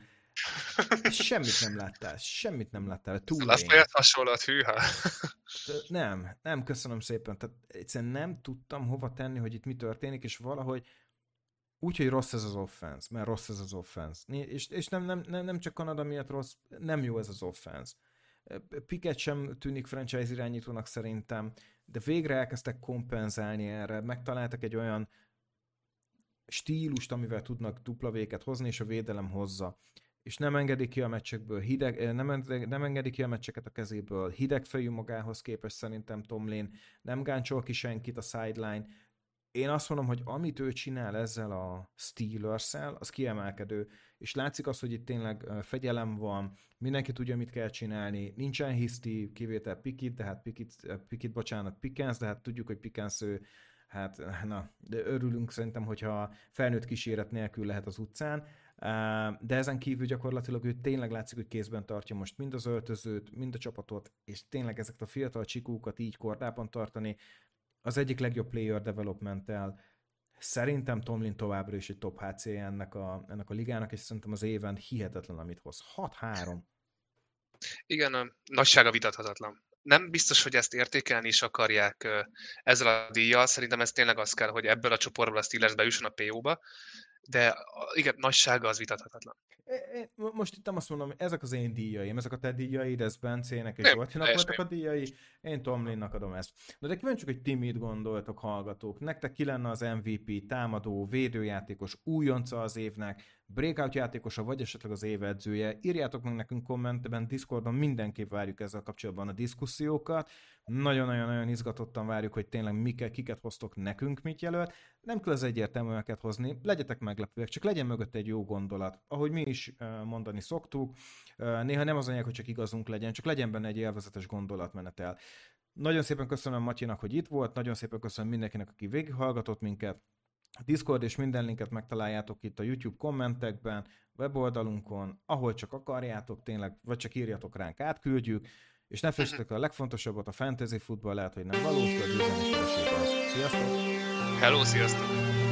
Semmit nem láttál, semmit nem láttál.
Túl Lafayette hasonlat, hűha.
Nem, nem, köszönöm szépen. Tehát egyszerűen nem tudtam hova tenni, hogy itt mi történik, és valahogy úgy, hogy rossz ez az offense, mert rossz ez az offense. És, és nem, nem, nem, nem csak Kanada miatt rossz, nem jó ez az offense. Piket sem tűnik franchise irányítónak szerintem, de végre elkezdtek kompenzálni erre, megtaláltak egy olyan stílust, amivel tudnak dupla véket hozni, és a védelem hozza. És nem engedik ki a meccsekből, hideg, eh, nem, nem engedik ki a meccseket a kezéből, hidegfejű magához képest szerintem Tomlin, nem gáncsol ki senkit a sideline. Én azt mondom, hogy amit ő csinál ezzel a steelers az kiemelkedő, és látszik az, hogy itt tényleg fegyelem van, mindenki tudja, mit kell csinálni, nincsen hiszti, kivétel Pikit, de hát Pikit, Pikit bocsánat, Pickens, de hát tudjuk, hogy Pickens ő, hát na, de örülünk szerintem, hogyha felnőtt kíséret nélkül lehet az utcán, de ezen kívül gyakorlatilag ő tényleg látszik, hogy kézben tartja most mind az öltözőt, mind a csapatot, és tényleg ezeket a fiatal csikókat így kordában tartani, az egyik legjobb player developmentel, Szerintem Tomlin továbbra is egy top HC ennek a, ennek a ligának, és szerintem az éven hihetetlen, amit hoz. 6-3.
Igen, a nagysága vitathatatlan. Nem biztos, hogy ezt értékelni is akarják ezzel a díjjal. Szerintem ez tényleg az kell, hogy ebből a csoportból a Steelers bejusson a PO-ba, de igen, nagysága az vitathatatlan.
Most itt nem azt mondom, ezek az én díjaim, ezek a te díjaid, ez Bencének és Zsoltinak voltak a díjai, én Tomlinnak adom ezt. De, de kíváncsiak, hogy ti mit gondoltok, hallgatók. Nektek ki lenne az MVP, támadó, védőjátékos, újonca az évnek, breakout játékosa, vagy esetleg az év edzője? Írjátok meg nekünk kommentben, Discordon mindenképp várjuk ezzel kapcsolatban a diszkusziókat. Nagyon-nagyon-nagyon izgatottan várjuk, hogy tényleg miket, kiket hoztok nekünk, mit jelölt. Nem kell az egyértelműeket hozni, legyetek meglepőek, csak legyen mögött egy jó gondolat. Ahogy mi is mondani szoktuk, néha nem az anyag, hogy csak igazunk legyen, csak legyen benne egy élvezetes gondolatmenetel. Nagyon szépen köszönöm Matyinak, hogy itt volt, nagyon szépen köszönöm mindenkinek, aki végighallgatott minket. Discord és minden linket megtaláljátok itt a YouTube kommentekben, weboldalunkon, ahol csak akarjátok tényleg, vagy csak írjatok ránk, átküldjük. És ne fessetek a legfontosabbat, a fantasy futball lehet, hogy nem valós, de a az. Sziasztok!
Hello, sziasztok!